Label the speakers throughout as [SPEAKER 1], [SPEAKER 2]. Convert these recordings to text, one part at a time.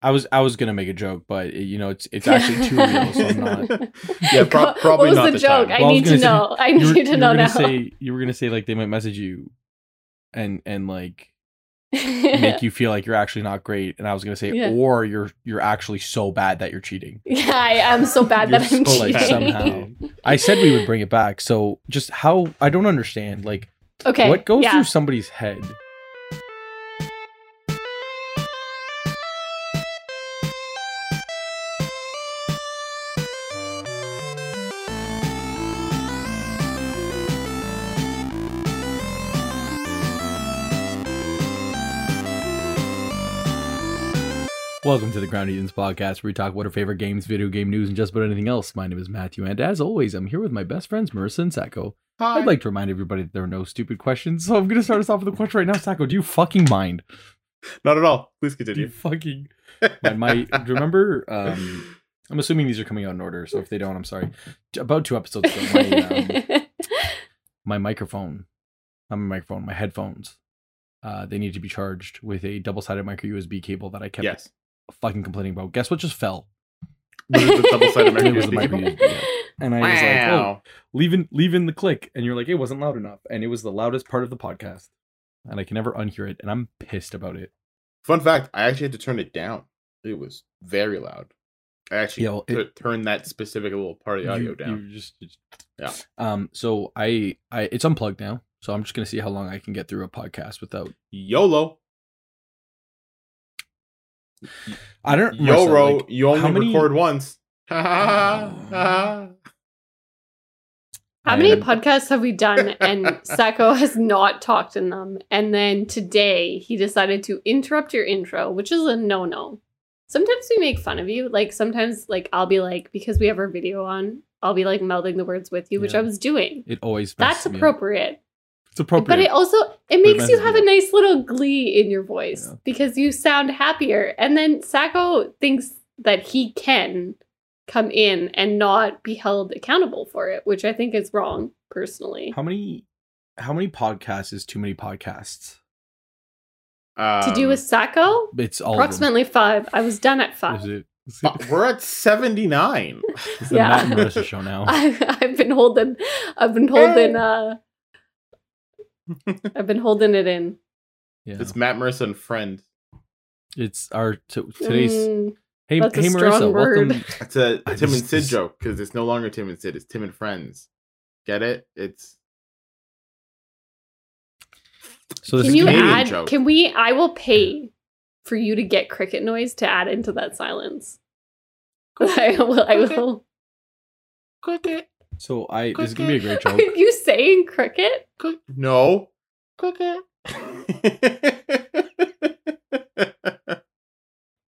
[SPEAKER 1] I was I was gonna make a joke, but it, you know it's it's actually too real, so I'm not.
[SPEAKER 2] Yeah, prob- probably
[SPEAKER 3] what was
[SPEAKER 2] not
[SPEAKER 3] the
[SPEAKER 2] the
[SPEAKER 3] joke?
[SPEAKER 2] time.
[SPEAKER 3] I
[SPEAKER 1] Well, I
[SPEAKER 3] need to
[SPEAKER 1] gonna say-
[SPEAKER 3] know. I
[SPEAKER 1] You
[SPEAKER 3] need
[SPEAKER 1] were,
[SPEAKER 3] to
[SPEAKER 1] you
[SPEAKER 3] know now.
[SPEAKER 1] say you were gonna say like they might message you, and and like make you feel like you're actually not great, and I was gonna say
[SPEAKER 3] Yeah.
[SPEAKER 1] or you're you're actually so bad that you're cheating.
[SPEAKER 3] yeah, I am so bad that I'm
[SPEAKER 2] so
[SPEAKER 3] cheating.
[SPEAKER 1] Like somehow, I said we would bring it back. So just how I don't understand like
[SPEAKER 3] Okay.
[SPEAKER 1] what goes
[SPEAKER 3] yeah.
[SPEAKER 1] through somebody's head. Welcome to the Crowned Heathens podcast, where we talk about our favorite games, video game news, and just about anything else. My name is Matthew, and as always, I'm here with my best friends, Marissa and Sacco.
[SPEAKER 2] Hi.
[SPEAKER 1] I'd like to remind everybody that there are no stupid questions, so I'm going to start us off with a question right now. Sacco, do you fucking mind?
[SPEAKER 2] Not at all. Please
[SPEAKER 1] Do you
[SPEAKER 2] continue.
[SPEAKER 1] fucking my, my do you remember? Um, I'm assuming these are coming out in order, so if they don't, I'm sorry. About two episodes ago, my um, my microphone, not my microphone, my headphones, uh, they need to be charged with a double-sided micro USB cable that I kept
[SPEAKER 2] yes.
[SPEAKER 1] Fucking complaining about. Guess what just fell?
[SPEAKER 2] The double-sided
[SPEAKER 1] It was the
[SPEAKER 2] micro
[SPEAKER 1] micro
[SPEAKER 2] USB?
[SPEAKER 1] USB, yeah. And I was like, oh,
[SPEAKER 2] Wow.
[SPEAKER 1] leaving leaving the click, and you're like, it wasn't loud enough, and it was the loudest part of the podcast, and I can never unhear it, and I'm pissed about it.
[SPEAKER 2] Fun fact: I actually had to turn it down. It was very loud. I actually
[SPEAKER 1] Yeah, well, it-
[SPEAKER 2] tu- turned that specific little part of the audio
[SPEAKER 1] You-
[SPEAKER 2] down.
[SPEAKER 1] you just, just-
[SPEAKER 2] Yeah.
[SPEAKER 1] Um. So I, I, it's unplugged now. So I'm just gonna see how long I can get through a podcast without.
[SPEAKER 2] YOLO.
[SPEAKER 1] I don't. Marissa,
[SPEAKER 2] YOLO.
[SPEAKER 1] like,
[SPEAKER 2] you only
[SPEAKER 1] how many-
[SPEAKER 2] record once. Ha. Oh.
[SPEAKER 3] How many podcasts have we done and Sacco has not talked in them? And then today he decided to interrupt your intro, which is a no no. Sometimes we make fun of you. Like sometimes like I'll be like, because we have our video on, I'll be like melding the words with you, which
[SPEAKER 1] Yeah.
[SPEAKER 3] I was doing.
[SPEAKER 1] It always.
[SPEAKER 3] That's
[SPEAKER 1] messes me
[SPEAKER 3] appropriate.
[SPEAKER 1] It's appropriate.
[SPEAKER 3] But it also it makes
[SPEAKER 1] messes
[SPEAKER 3] you have a nice little glee in your voice
[SPEAKER 1] Yeah.
[SPEAKER 3] because you sound happier. And then Sacco thinks that he can come in and not be held accountable for it, which I think is wrong personally.
[SPEAKER 1] how many? How many podcasts is too many podcasts?
[SPEAKER 3] to do
[SPEAKER 2] Um,
[SPEAKER 3] with Sacco?
[SPEAKER 1] It's all
[SPEAKER 3] Approximately five. I was done at five.
[SPEAKER 1] Is it? Is
[SPEAKER 2] uh,
[SPEAKER 1] it
[SPEAKER 2] We're at seventy nine.
[SPEAKER 1] it's the
[SPEAKER 3] Yeah.
[SPEAKER 1] Matt and Marissa show now.
[SPEAKER 3] I, I've been holding. I've been holding. Uh, I've been holding it in.
[SPEAKER 1] Yeah.
[SPEAKER 2] It's Matt Marissa and friend.
[SPEAKER 1] It's our t- today's.
[SPEAKER 3] Mm,
[SPEAKER 1] hey,
[SPEAKER 3] that's a
[SPEAKER 1] hey,
[SPEAKER 3] strong
[SPEAKER 1] Marissa.
[SPEAKER 3] word.
[SPEAKER 1] Welcome.
[SPEAKER 2] It's a
[SPEAKER 1] I
[SPEAKER 2] Tim and Sid
[SPEAKER 1] just-
[SPEAKER 2] joke because it's no longer Tim and Sid. It's Tim and Friends. Get it? It's
[SPEAKER 1] So this
[SPEAKER 3] can
[SPEAKER 1] is
[SPEAKER 3] you
[SPEAKER 2] Canadian
[SPEAKER 3] add?
[SPEAKER 2] joke.
[SPEAKER 3] Can we? I will pay for you to get cricket noise to add into that silence. I will. I will.
[SPEAKER 2] cricket.
[SPEAKER 1] So I. This is gonna be a great
[SPEAKER 3] Are you saying cricket?
[SPEAKER 2] Cricket. No. Cricket.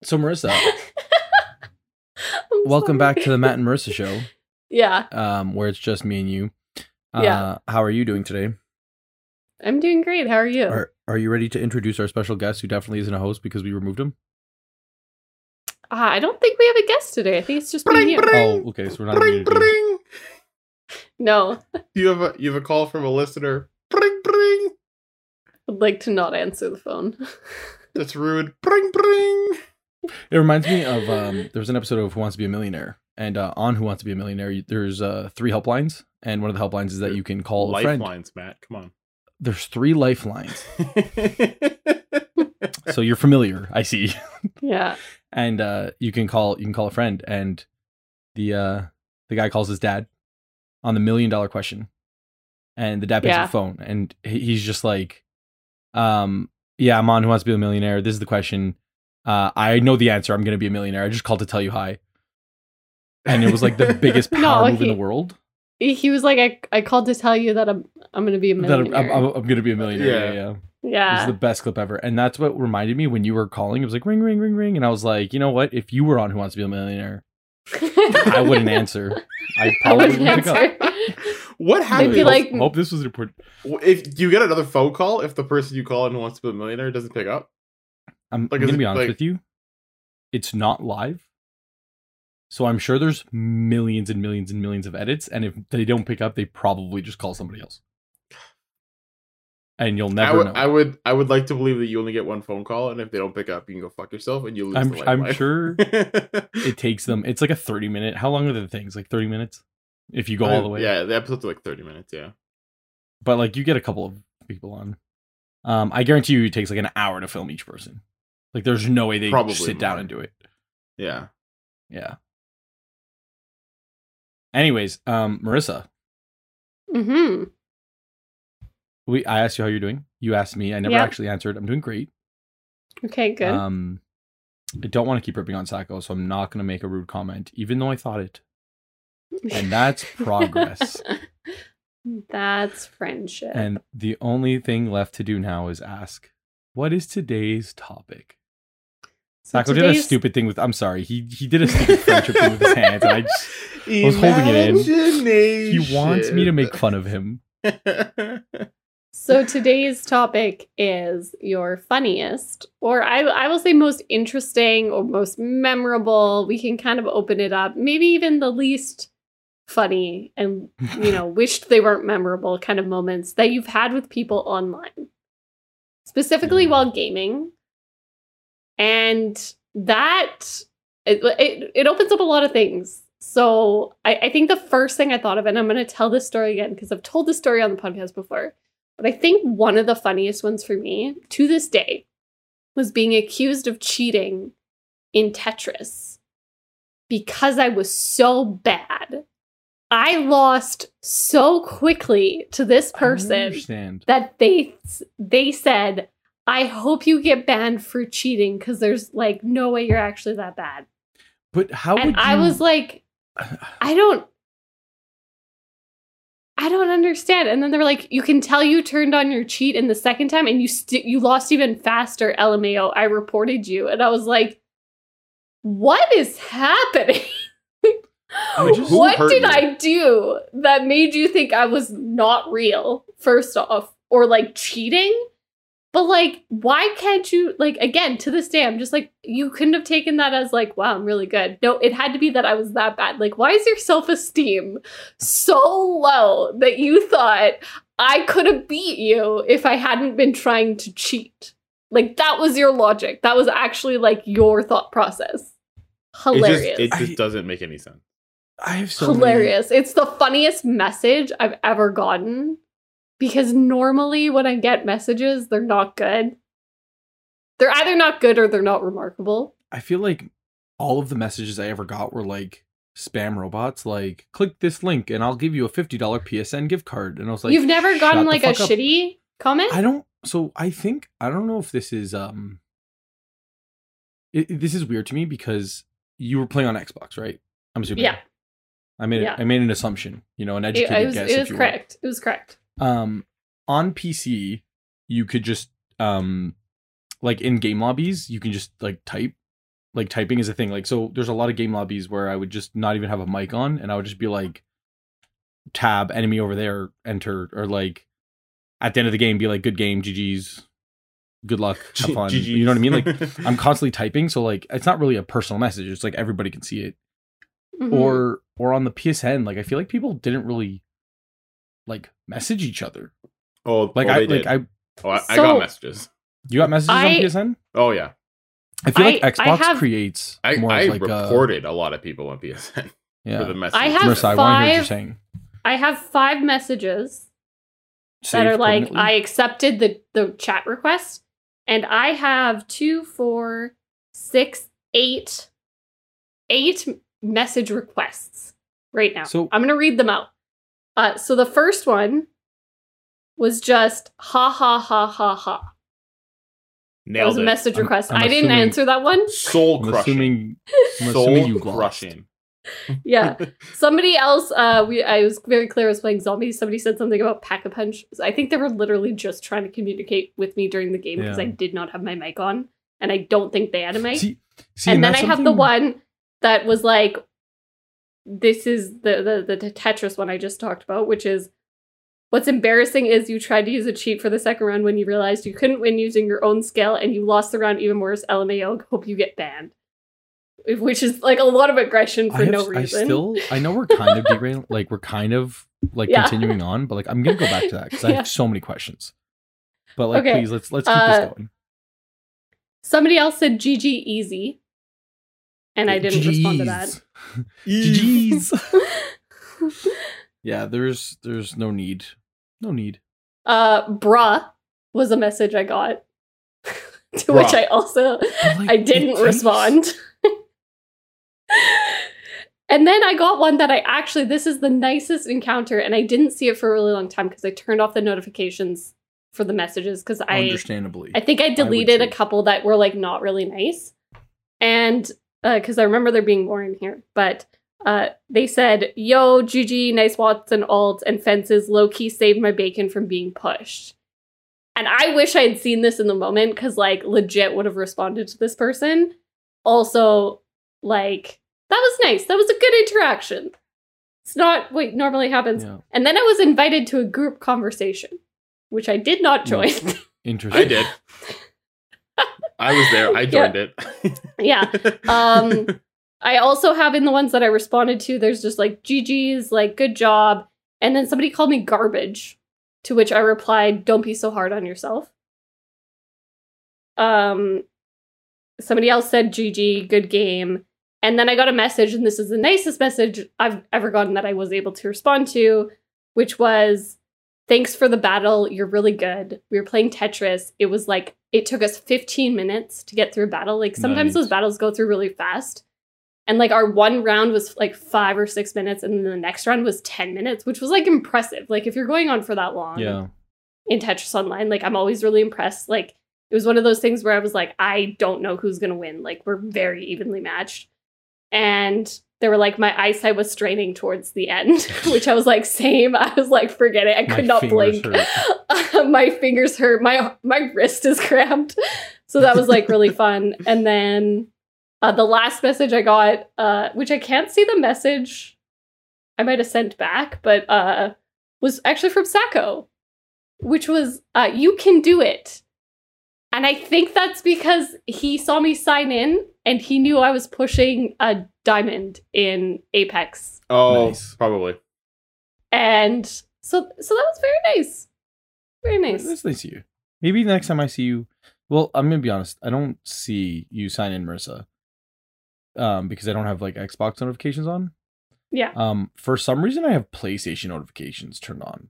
[SPEAKER 1] So Marissa, welcome
[SPEAKER 3] sorry.
[SPEAKER 1] back to the Matt and Marissa show.
[SPEAKER 3] Yeah,
[SPEAKER 1] um, where it's just me and you. Uh,
[SPEAKER 3] Yeah.
[SPEAKER 1] How are you doing today?
[SPEAKER 3] I'm doing great. How are you?
[SPEAKER 1] Are Are you ready to introduce our special guest, who definitely isn't a host because we removed him?
[SPEAKER 3] Ah, I don't think we have a guest today. I think it's just me
[SPEAKER 2] Bring,
[SPEAKER 3] and you.
[SPEAKER 2] bring.
[SPEAKER 1] Oh, okay. So we're not.
[SPEAKER 2] Bring,
[SPEAKER 1] Even gonna do-
[SPEAKER 3] No,
[SPEAKER 2] You have a you have a call from a listener. Bring, bring.
[SPEAKER 3] I'd like to not answer the phone.
[SPEAKER 2] That's rude. Bring, bring.
[SPEAKER 1] it reminds me of um. There was an episode of Who Wants to Be a Millionaire, and uh, on Who Wants to Be a Millionaire, there's uh three helplines, and one of the helplines is that you can call a friend.
[SPEAKER 2] Lifelines, Matt. Come on.
[SPEAKER 1] There's three lifelines, so you're familiar. I see.
[SPEAKER 3] yeah.
[SPEAKER 1] and uh you can call you can call a friend and the uh the guy calls his dad on the million dollar question and the dad picks
[SPEAKER 3] Yeah.
[SPEAKER 1] up the phone and he's just like um yeah i'm on who wants to be a millionaire this is the question uh i know the answer i'm gonna be a millionaire i just called to tell you hi and it was like the biggest power
[SPEAKER 3] No,
[SPEAKER 1] move in the world
[SPEAKER 3] He he was like, I, I called to tell you that I'm I'm gonna be a
[SPEAKER 1] that I'm,
[SPEAKER 3] millionaire.
[SPEAKER 1] I'm, I'm gonna be a millionaire yeah
[SPEAKER 2] Yeah.
[SPEAKER 1] yeah, yeah. It was the best clip ever. And that's what reminded me when you were calling. It was like ring, ring, ring, ring. And I was like, you know what? If you were on Who Wants to Be a Millionaire, I wouldn't answer. I
[SPEAKER 3] I
[SPEAKER 1] probably
[SPEAKER 3] wouldn't
[SPEAKER 1] wouldn't pick up.
[SPEAKER 3] answer.
[SPEAKER 2] what
[SPEAKER 3] They'd
[SPEAKER 2] happens?
[SPEAKER 3] be like-
[SPEAKER 1] hope this was important.
[SPEAKER 2] if do you get another phone call if the person you call and who wants to be a millionaire doesn't pick up?
[SPEAKER 1] I'm,
[SPEAKER 2] Like,
[SPEAKER 1] I'm gonna be honest
[SPEAKER 2] like-
[SPEAKER 1] with you. It's not live. So I'm sure there's millions and millions and millions of edits. And if they don't pick up, they probably just call somebody else. And you'll
[SPEAKER 2] I
[SPEAKER 1] never
[SPEAKER 2] would,
[SPEAKER 1] know.
[SPEAKER 2] I would, I would like to believe that you only get one phone call, and if they don't pick up, you can go fuck yourself, and you lose.
[SPEAKER 1] I'm
[SPEAKER 2] the
[SPEAKER 1] I'm sure it takes them. It's like a thirty minute. How long are the things? Like thirty minutes, if you go all the way.
[SPEAKER 2] Yeah, the episodes are like thirty minutes. Yeah.
[SPEAKER 1] But like you get a couple of people on. Um, I guarantee you, it takes like an hour to film each person. Like, there's no way they
[SPEAKER 2] Probably
[SPEAKER 1] sit down and do it.
[SPEAKER 2] Yeah.
[SPEAKER 1] Yeah. Anyways, um, Marissa,
[SPEAKER 3] hmm
[SPEAKER 1] we I asked you how you're doing. You asked me. I never
[SPEAKER 3] Yeah.
[SPEAKER 1] actually answered. I'm doing great.
[SPEAKER 3] Okay, good.
[SPEAKER 1] Um, I don't want to keep ripping on Sacco, so I'm not going to make a rude comment, even though I thought it. And that's progress.
[SPEAKER 3] That's friendship.
[SPEAKER 1] and the only thing left to do now is ask, what is today's topic?
[SPEAKER 3] So
[SPEAKER 1] Sacco did a stupid thing with. I'm sorry. He he did a stupid friendship thing with his hands. And I just, was holding it in. he wants me to make fun of him.
[SPEAKER 3] So today's topic is your funniest, or I, I will say most interesting or most memorable. We can kind of open it up, maybe even the least funny and you know wished they weren't memorable kind of moments that you've had with people online, specifically
[SPEAKER 1] Mm.
[SPEAKER 3] while gaming, and that it, it, it opens up a lot of things. So I, I think the first thing I thought of, and I'm going to tell this story again because I've told this story on the podcast before, but I think one of the funniest ones for me to this day was being accused of cheating in Tetris because I was so bad. I lost so quickly to this person that they they said, "I hope you get banned for cheating because there's like no way you're actually that bad."
[SPEAKER 1] But how would
[SPEAKER 3] and I was like, I don't I don't understand. And then they were like, you can tell you turned on your cheat in the second time and you st- you lost even faster, LMAO. I reported you. And I was like, what is happening?
[SPEAKER 1] I
[SPEAKER 3] what did
[SPEAKER 2] you?
[SPEAKER 3] I do that made you think I was not real, first off, or like cheating? But like, why can't you like again to this day? I'm just like, you couldn't have taken that as like, wow, I'm really good. No, it had to be that I was that bad. Like, why is your self esteem so low that you thought I could have beat you if I hadn't been trying to cheat? Like that was your logic. That was actually like your thought process.
[SPEAKER 2] It
[SPEAKER 3] Hilarious.
[SPEAKER 2] just, it just
[SPEAKER 1] I-
[SPEAKER 2] doesn't make any sense.
[SPEAKER 1] I have so many-
[SPEAKER 3] hilarious. It's the funniest message I've ever gotten because normally when I get messages, they're not good. They're either not good or they're not remarkable.
[SPEAKER 1] I feel like all of the messages I ever got were like spam robots, like click this link and I'll give you a fifty dollar PSN gift card. And I was like,
[SPEAKER 3] You've never gotten like a
[SPEAKER 1] up.
[SPEAKER 3] shitty comment?
[SPEAKER 1] I don't. So I think I don't know if this is um. It, it- this is weird to me because you were playing on Xbox, right? I'm assuming.
[SPEAKER 3] yeah,
[SPEAKER 1] I made
[SPEAKER 3] Yeah.
[SPEAKER 1] I made an assumption, you know, an educated
[SPEAKER 3] it was,
[SPEAKER 1] guess.
[SPEAKER 3] it was correct. It was correct.
[SPEAKER 1] Um, on PC, you could just um, like in game lobbies, you can just like type. Like typing is a thing. Like so, there's a lot of game lobbies where I would just not even have a mic on, and I would just be like, tab enemy over there, enter, or like at the end of the game, be like, good game, GG's, good luck, have fun.
[SPEAKER 2] GGs.
[SPEAKER 1] You know what I mean? Like I'm constantly typing, so like it's not really a personal message. It's like everybody can see it
[SPEAKER 3] Mhm.
[SPEAKER 1] or or on the PSN, like I feel like people didn't really like message each other.
[SPEAKER 2] oh,
[SPEAKER 1] Like
[SPEAKER 2] oh,
[SPEAKER 1] I
[SPEAKER 2] they
[SPEAKER 1] like
[SPEAKER 2] did.
[SPEAKER 1] I
[SPEAKER 2] oh, I, I got messages.
[SPEAKER 1] you got messages
[SPEAKER 3] I-
[SPEAKER 1] on PSN.
[SPEAKER 2] Oh yeah,
[SPEAKER 1] I feel like
[SPEAKER 3] I- I
[SPEAKER 1] Xbox
[SPEAKER 3] have-
[SPEAKER 1] creates
[SPEAKER 2] I,
[SPEAKER 1] more
[SPEAKER 2] I
[SPEAKER 1] of like uh,
[SPEAKER 2] reported a lot of people on PSN
[SPEAKER 1] yeah.
[SPEAKER 2] for the messages.
[SPEAKER 3] I have
[SPEAKER 1] Marissa, I want to hear what you're
[SPEAKER 3] five-
[SPEAKER 1] saying.
[SPEAKER 3] I have five messages that are like? I accepted the the chat request, and I have two, four, six, eight, eight message requests right now.
[SPEAKER 1] So-
[SPEAKER 3] I'm gonna read them out. Uh, so the first one was just ha ha ha ha ha. That
[SPEAKER 2] nailed
[SPEAKER 3] was a
[SPEAKER 2] it.
[SPEAKER 3] message
[SPEAKER 1] I'm-
[SPEAKER 3] request.
[SPEAKER 1] I'm
[SPEAKER 3] I didn't answer that one.
[SPEAKER 2] Soul
[SPEAKER 1] I'm
[SPEAKER 2] crushing.
[SPEAKER 1] assuming I'm
[SPEAKER 2] Soul
[SPEAKER 1] assuming you
[SPEAKER 2] crushing.
[SPEAKER 3] Yeah. Somebody else, uh, we I was very clear I was playing zombies. Somebody said something about pack a punch. I think they were literally just trying to communicate with me during the game because
[SPEAKER 1] Yeah.
[SPEAKER 3] I did not have my mic on, and I don't think they had a mic.
[SPEAKER 1] See, see,
[SPEAKER 3] and then I
[SPEAKER 1] that's
[SPEAKER 3] have the one that was like, this is the, the the Tetris one I just talked about, which is what's embarrassing is you tried to use a cheat for the second round when you realized you couldn't win using your own skill and you lost the round even worse. LMAO, hope you get banned. Which is like a lot of aggression for
[SPEAKER 1] have-
[SPEAKER 3] no reason.
[SPEAKER 1] I still, I know we're kind of derailing, like we're kind of like
[SPEAKER 3] Yeah.
[SPEAKER 1] continuing on, but like I'm gonna go back to that because I have so many questions. But like,
[SPEAKER 3] Okay,
[SPEAKER 1] please let's let's keep
[SPEAKER 3] uh,
[SPEAKER 1] this going.
[SPEAKER 3] Somebody else said GG easy. And I didn't respond to that.
[SPEAKER 1] GG's. yeah, there's there's no need. No need.
[SPEAKER 3] uh bruh was a message I got. to
[SPEAKER 2] Bruh.
[SPEAKER 3] which I also
[SPEAKER 1] like,
[SPEAKER 3] I didn't respond. and then I got one that I actually this is the nicest encounter and I didn't see it for a really long time because I turned off the notifications for the messages because I
[SPEAKER 1] Understandably.
[SPEAKER 3] I think I deleted a couple that were like not really nice. And because I remember there being more in here, but uh, they said, Yo, GG, nice Wattson alts and fences low key saved my bacon from being pushed. And I wish I had seen this in the moment because, like, legit would have responded to this person. Also, like, that was nice. That was a good interaction. It's not what normally happens.
[SPEAKER 1] yeah.
[SPEAKER 3] And then I was invited to a group conversation, which I did not join.
[SPEAKER 1] Interesting.
[SPEAKER 2] I did. I was there. I joined it.
[SPEAKER 3] yeah. Um, I also have in the ones that I responded to, there's just like GG's, like good job. And then somebody called me garbage, to which I replied, don't be so hard on yourself. Um, somebody else said GG, good game. And then I got a message, and this is the nicest message I've ever gotten that I was able to respond to, which was, Thanks for the battle. You're really good. We were playing Tetris. It was like, it took us 15 minutes to get through a battle. Like, sometimes
[SPEAKER 1] Nice.
[SPEAKER 3] those battles go through really fast. And like, our one round was like five or six minutes, and then the next round was 10 minutes, which was like impressive. Like, if you're going on for that long
[SPEAKER 1] Yeah.
[SPEAKER 3] in Tetris Online. Like I'm always really impressed. Like it was one of those things where I was like, I don't know who's gonna win. Like we're very evenly matched. And they were like, my eyesight was straining towards the end, which I was like, same. I was like, forget it. I
[SPEAKER 1] My
[SPEAKER 3] could not blink. my fingers hurt. My my wrist is cramped. So that was like really fun. And then uh, the last message I got, uh, which I can't see the message I might have sent back, but uh, was actually from Sacco, which was, uh, you can do it. And I think that's because he saw me sign in and he knew I was pushing a diamond in Apex.
[SPEAKER 2] oh,
[SPEAKER 1] Nice.
[SPEAKER 2] probably.
[SPEAKER 3] And so so that was very nice. Very nice.
[SPEAKER 1] That's nice of you. Maybe next time I see you, well, I'm gonna be honest. I don't see you sign in, Marissa, um, because I don't have like Xbox notifications on.
[SPEAKER 3] Yeah.
[SPEAKER 1] Um, for some reason, I have PlayStation notifications turned on,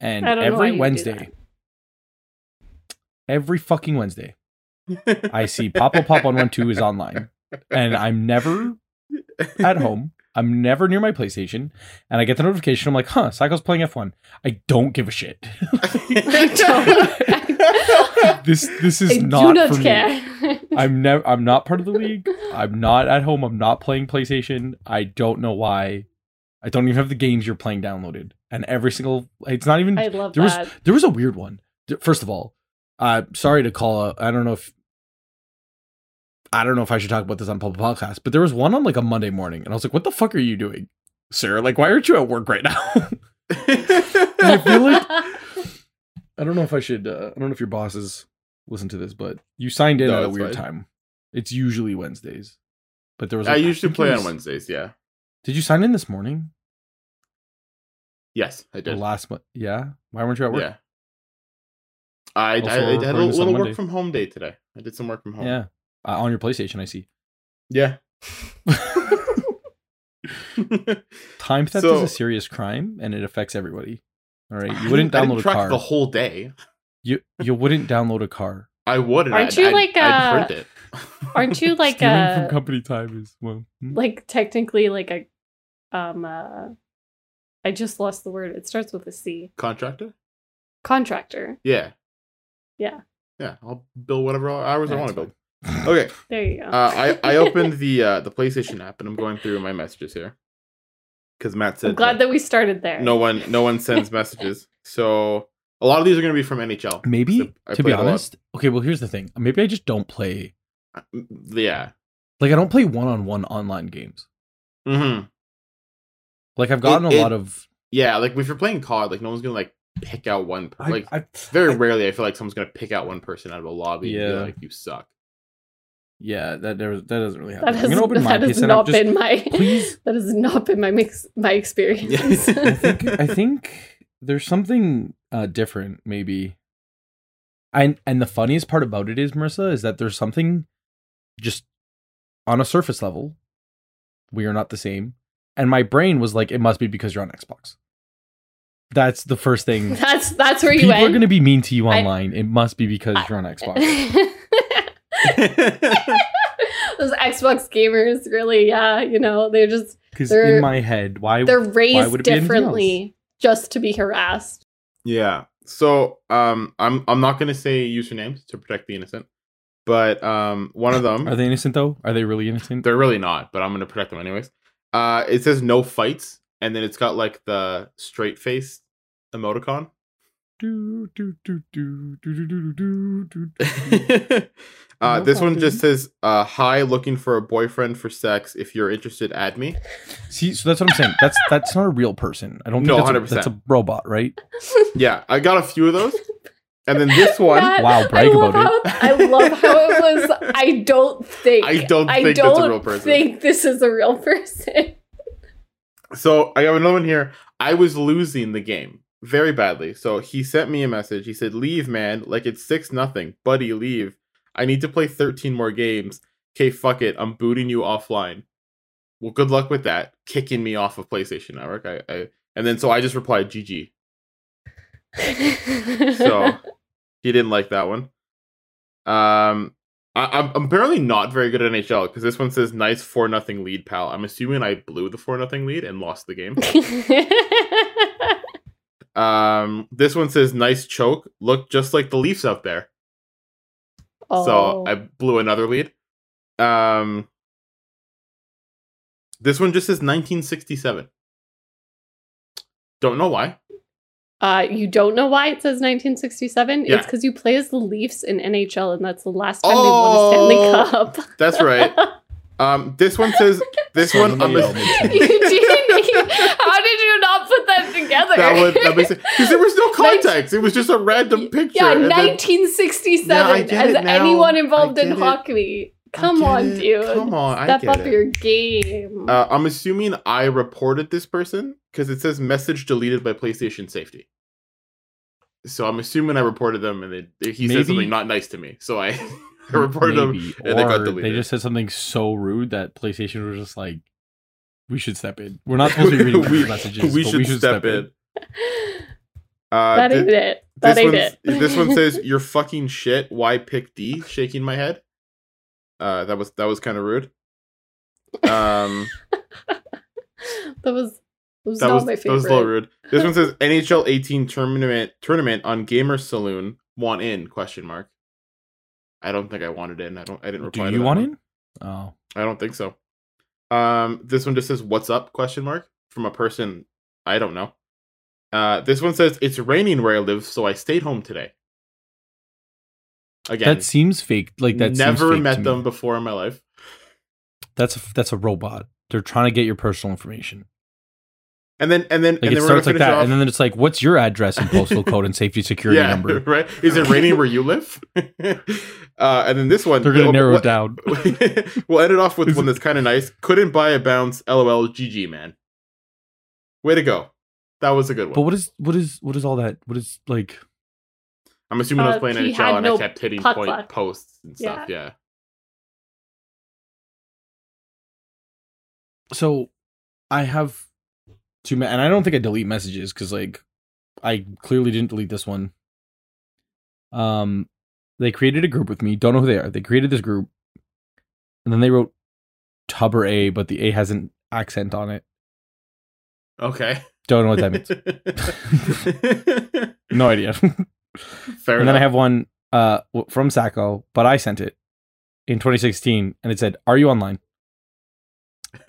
[SPEAKER 1] and
[SPEAKER 3] I don't know why
[SPEAKER 1] every
[SPEAKER 3] you do
[SPEAKER 1] Wednesday,
[SPEAKER 3] that.
[SPEAKER 1] every fucking Wednesday, I see Pop Pop Pop One One Two is online, and I'm never at home. I'm never near my PlayStation, and I get the notification. I'm like, "Huh, Sacco's playing F1." I don't give a shit. this this is
[SPEAKER 3] I
[SPEAKER 1] not,
[SPEAKER 3] not
[SPEAKER 1] for me. I'm never. I'm not part of the league. I'm not at home. I'm not playing PlayStation. I don't know why. I don't even have the games you're playing downloaded. And every single, it's not even.
[SPEAKER 3] I love
[SPEAKER 1] there was
[SPEAKER 3] that.
[SPEAKER 1] there was a weird one. First of all, uh, sorry to call. I don't know if. I don't know if I should talk about this on public podcast, but there was one on like a Monday morning, and I was like, "What the fuck are you doing, sir? Like, why aren't you at work right now?" I feel like I don't know if I should. Uh, I don't know if your bosses listen to this, but you signed in
[SPEAKER 2] No,
[SPEAKER 1] at a weird
[SPEAKER 2] fine.
[SPEAKER 1] time. It's usually Wednesdays, but there was.
[SPEAKER 2] I usually
[SPEAKER 1] it
[SPEAKER 2] play on Wednesdays. Yeah.
[SPEAKER 1] Did you sign in this morning?
[SPEAKER 2] Yes, I
[SPEAKER 1] Or
[SPEAKER 2] did.
[SPEAKER 1] last month? Yeah. Why weren't you at work?
[SPEAKER 2] Yeah. I,
[SPEAKER 1] Also,
[SPEAKER 2] I, I had a
[SPEAKER 1] recording this on
[SPEAKER 2] little
[SPEAKER 1] Monday.
[SPEAKER 2] work from home day today. I did some work from home.
[SPEAKER 1] Yeah. Uh, on your PlayStation, I see.
[SPEAKER 2] Yeah.
[SPEAKER 1] Time theft
[SPEAKER 2] So-
[SPEAKER 1] is a serious crime, and it affects everybody. All right, you wouldn't
[SPEAKER 2] didn't- I
[SPEAKER 1] download
[SPEAKER 2] didn't
[SPEAKER 1] a car.
[SPEAKER 2] the whole day.
[SPEAKER 1] You you wouldn't download a car.
[SPEAKER 2] I would. and
[SPEAKER 3] Aren't
[SPEAKER 2] I'd,
[SPEAKER 3] you
[SPEAKER 2] I'd-
[SPEAKER 3] like,
[SPEAKER 2] I'd
[SPEAKER 3] uh,
[SPEAKER 2] print it.
[SPEAKER 3] Aren't you like
[SPEAKER 1] Stealing
[SPEAKER 3] a
[SPEAKER 1] from company time is well. hmm.
[SPEAKER 3] like technically like a um uh I just lost the word. It starts with a C.
[SPEAKER 2] contractor?
[SPEAKER 3] Contractor.
[SPEAKER 2] Yeah.
[SPEAKER 3] Yeah.
[SPEAKER 2] Yeah. I'll build whatever hours I want to build.
[SPEAKER 1] Fine.
[SPEAKER 2] Okay.
[SPEAKER 3] There you go.
[SPEAKER 2] Uh, I I opened the uh, the PlayStation app and I'm going through my messages here because Matt said
[SPEAKER 3] I'm glad that we started there.
[SPEAKER 2] no one no one sends messages. So a lot of these are going to be from NHL.
[SPEAKER 1] Maybe
[SPEAKER 2] I
[SPEAKER 1] to be
[SPEAKER 2] played a lot.
[SPEAKER 1] honest, okay. Well, here's the thing. Maybe I just don't play.
[SPEAKER 2] Yeah.
[SPEAKER 1] Like I don't play one-on-one online games.
[SPEAKER 2] hmm
[SPEAKER 1] Like I've gotten
[SPEAKER 2] It-
[SPEAKER 1] a
[SPEAKER 2] it-
[SPEAKER 1] lot of.
[SPEAKER 2] Yeah. Like if you're playing COD, like no one's gonna like pick out one. Per-
[SPEAKER 1] I,
[SPEAKER 2] like
[SPEAKER 1] I,
[SPEAKER 2] very
[SPEAKER 1] I-
[SPEAKER 2] rarely, I feel like someone's gonna pick out one person out of a lobby and
[SPEAKER 1] Yeah.
[SPEAKER 2] be like, "You suck."
[SPEAKER 1] Yeah, that there, that doesn't really happen.
[SPEAKER 3] that
[SPEAKER 1] I'm
[SPEAKER 3] has,
[SPEAKER 1] gonna open my
[SPEAKER 3] that has
[SPEAKER 1] I'm
[SPEAKER 3] not
[SPEAKER 1] just-
[SPEAKER 3] been my
[SPEAKER 1] please-
[SPEAKER 3] that has not been my mix my experience.
[SPEAKER 2] Yeah.
[SPEAKER 1] I think I think there's something uh, different maybe And and the funniest part about it is, Marissa, is that there's something just on a surface level. We are not the same. And my brain was like, it must be because you're on Xbox. That's the first thing.
[SPEAKER 3] That's that's where you
[SPEAKER 1] People are going to be mean to you
[SPEAKER 3] I-
[SPEAKER 1] online. it must be because you're on Xbox.
[SPEAKER 3] Those Xbox gamers really, yeah, you know, they're just
[SPEAKER 1] Because in my head, why?
[SPEAKER 3] they're
[SPEAKER 1] would
[SPEAKER 3] raised
[SPEAKER 1] it be anything
[SPEAKER 3] differently just to be harassed.
[SPEAKER 2] Yeah. So um I'm I'm not gonna say usernames to protect the innocent. But um one of them
[SPEAKER 1] Are they innocent though? Are they really innocent?
[SPEAKER 2] they're really not, but I'm gonna protect them anyways. Uh it says no fights, and then it's got like the straight face emoticon.
[SPEAKER 1] Do, do, do, do, do, do, do, do, do, do.
[SPEAKER 2] uh
[SPEAKER 1] No
[SPEAKER 2] this one just says uh hi looking for a boyfriend for sex. If you're interested, add me.
[SPEAKER 1] See, so that's what I'm saying. That's that's not a real person. I don't think
[SPEAKER 2] No,
[SPEAKER 1] that's, a, that's a robot, right?
[SPEAKER 2] Yeah, I got a few of those. And then this one
[SPEAKER 3] Matt,
[SPEAKER 1] Wow, brag
[SPEAKER 3] I love
[SPEAKER 1] about
[SPEAKER 3] how, I love how it was. I don't think.
[SPEAKER 2] I don't
[SPEAKER 3] I
[SPEAKER 2] think that's a real person.
[SPEAKER 3] I think this is a real person.
[SPEAKER 2] So I have another one here. I was losing the game very badly. So he sent me a message. He said, "Leave, man. Like it's six nothing, buddy. Leave. I need to play thirteen more games. Okay, fuck it. I'm booting you offline. Well, good luck with that. Kicking me off of PlayStation Network. I, I and then so I just replied, GG. So he didn't like that one. Um, I, I'm I'm apparently not very good at NHL because this one says nice four nothing lead, pal. I'm assuming I blew the four nothing lead and lost the game. Um, this one says nice choke. Look just like the Leafs out there.
[SPEAKER 3] Oh.
[SPEAKER 2] So I blew another lead. Um, this one just says 1967. Don't know why.
[SPEAKER 3] Uh, you don't know why it says 1967?
[SPEAKER 2] Yeah.
[SPEAKER 3] It's because you play as the Leafs in NHL, and that's the last time
[SPEAKER 2] Oh,
[SPEAKER 3] they won a Stanley Cup.
[SPEAKER 2] That's right. Um, this one says this one. I'm a-
[SPEAKER 1] makes
[SPEAKER 3] Eugene, how did you not put that together?
[SPEAKER 2] that would that makes because there was no context. It was just a random picture.
[SPEAKER 3] yeah,
[SPEAKER 2] and then-
[SPEAKER 3] 1967.
[SPEAKER 2] Yeah, I get
[SPEAKER 3] as
[SPEAKER 2] it
[SPEAKER 3] anyone involved
[SPEAKER 2] I
[SPEAKER 3] in
[SPEAKER 2] get it.
[SPEAKER 3] hockey. Come on,
[SPEAKER 2] it.
[SPEAKER 3] dude.
[SPEAKER 2] Come on, I
[SPEAKER 3] Step
[SPEAKER 2] get
[SPEAKER 3] up
[SPEAKER 2] it.
[SPEAKER 3] your game.
[SPEAKER 2] Uh, I'm assuming I reported this person because it says message deleted by PlayStation Safety. So I'm assuming I reported them, and they, he
[SPEAKER 1] Maybe-
[SPEAKER 2] said something not nice to me. So I, I reported them.
[SPEAKER 1] Maybe.
[SPEAKER 2] and they got deleted.
[SPEAKER 1] they just said something so rude that PlayStation was just like, "We should step in. We're not supposed to be reading
[SPEAKER 2] we,
[SPEAKER 1] messages.
[SPEAKER 2] we
[SPEAKER 1] but
[SPEAKER 2] should, step, in. Uh,
[SPEAKER 3] that
[SPEAKER 2] thi-
[SPEAKER 3] ain't it. That
[SPEAKER 2] this,
[SPEAKER 3] ain't it.
[SPEAKER 2] this one says you're fucking shit. Why pick D? Shaking my head. Uh, that was that was kind of rude. Um,
[SPEAKER 3] that was that was
[SPEAKER 2] that
[SPEAKER 3] not
[SPEAKER 2] was
[SPEAKER 3] my favorite.
[SPEAKER 2] that was a little rude. This one says NHL 18 tournament tournament on Gamer Saloon. Want in? Question mark. I don't think I wanted in. I don't. I didn't
[SPEAKER 1] Do
[SPEAKER 2] reply. to
[SPEAKER 1] you
[SPEAKER 2] that
[SPEAKER 1] want
[SPEAKER 2] one.
[SPEAKER 1] in? Oh,
[SPEAKER 2] I don't think so. Um, this one just says "What's up?" question mark from a person I don't know. Uh, this one says it's raining where I live, so I stayed home today. Again,
[SPEAKER 1] that seems fake. Like that. seems
[SPEAKER 2] never met
[SPEAKER 1] me.
[SPEAKER 2] them before in my life.
[SPEAKER 1] That's a, that's a robot. They're trying to get your personal information.
[SPEAKER 2] And then and then
[SPEAKER 1] Like
[SPEAKER 2] and
[SPEAKER 1] it
[SPEAKER 2] then
[SPEAKER 1] starts like that,
[SPEAKER 2] off.
[SPEAKER 1] and then it's like, "What's your address and postal code and safety security
[SPEAKER 2] yeah,
[SPEAKER 1] number?"
[SPEAKER 2] right. Is it raining where you live? uh, and then this one
[SPEAKER 1] They're gonna narrow
[SPEAKER 2] what-
[SPEAKER 1] it down.
[SPEAKER 2] we'll end it off with one that's kind of nice. Couldn't buy a bounce. LOL. GG man. Way to go. That was a good one.
[SPEAKER 1] But what is what is what is all that? What is like?
[SPEAKER 2] I'm assuming I was
[SPEAKER 3] Uh,
[SPEAKER 2] playing
[SPEAKER 3] he
[SPEAKER 2] NHL and
[SPEAKER 3] no
[SPEAKER 2] I kept hitting point
[SPEAKER 3] luck.
[SPEAKER 2] posts and stuff. Yeah.
[SPEAKER 1] So, I have two, me- and I don't think I delete messages because like I clearly didn't delete this one. Um, they created a group with me. Don't know who they are. They created this group, and then they wrote Tubber A, but the A has an accent on it.
[SPEAKER 2] Okay.
[SPEAKER 1] Don't know what that means. no idea.
[SPEAKER 2] Fair
[SPEAKER 1] and then I have one uh from Sacco, but I sent it in 2016, and it said, "Are you online?"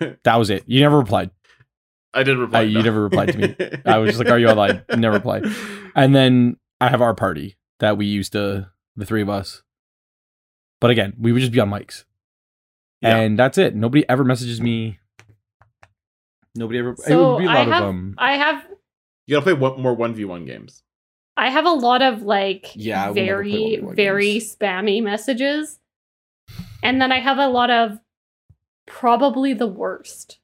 [SPEAKER 1] that was it. You never replied.
[SPEAKER 2] I did reply.
[SPEAKER 1] Uh, you never replied to me. I was just like, "Are you online?" Never replied. And then I have our party that we used to, the three of us. But again, we would just be on mics,
[SPEAKER 2] Yeah.
[SPEAKER 1] and that's it. Nobody ever messages me. Nobody ever. it
[SPEAKER 3] So
[SPEAKER 1] would be a
[SPEAKER 3] I
[SPEAKER 1] lot
[SPEAKER 3] have,
[SPEAKER 1] of um.
[SPEAKER 3] I have,
[SPEAKER 2] You gotta play one more one v one games.
[SPEAKER 3] I have a lot of like
[SPEAKER 1] Yeah, I will never play
[SPEAKER 3] very, very
[SPEAKER 1] games.
[SPEAKER 3] spammy messages, and then I have a lot of probably the worst.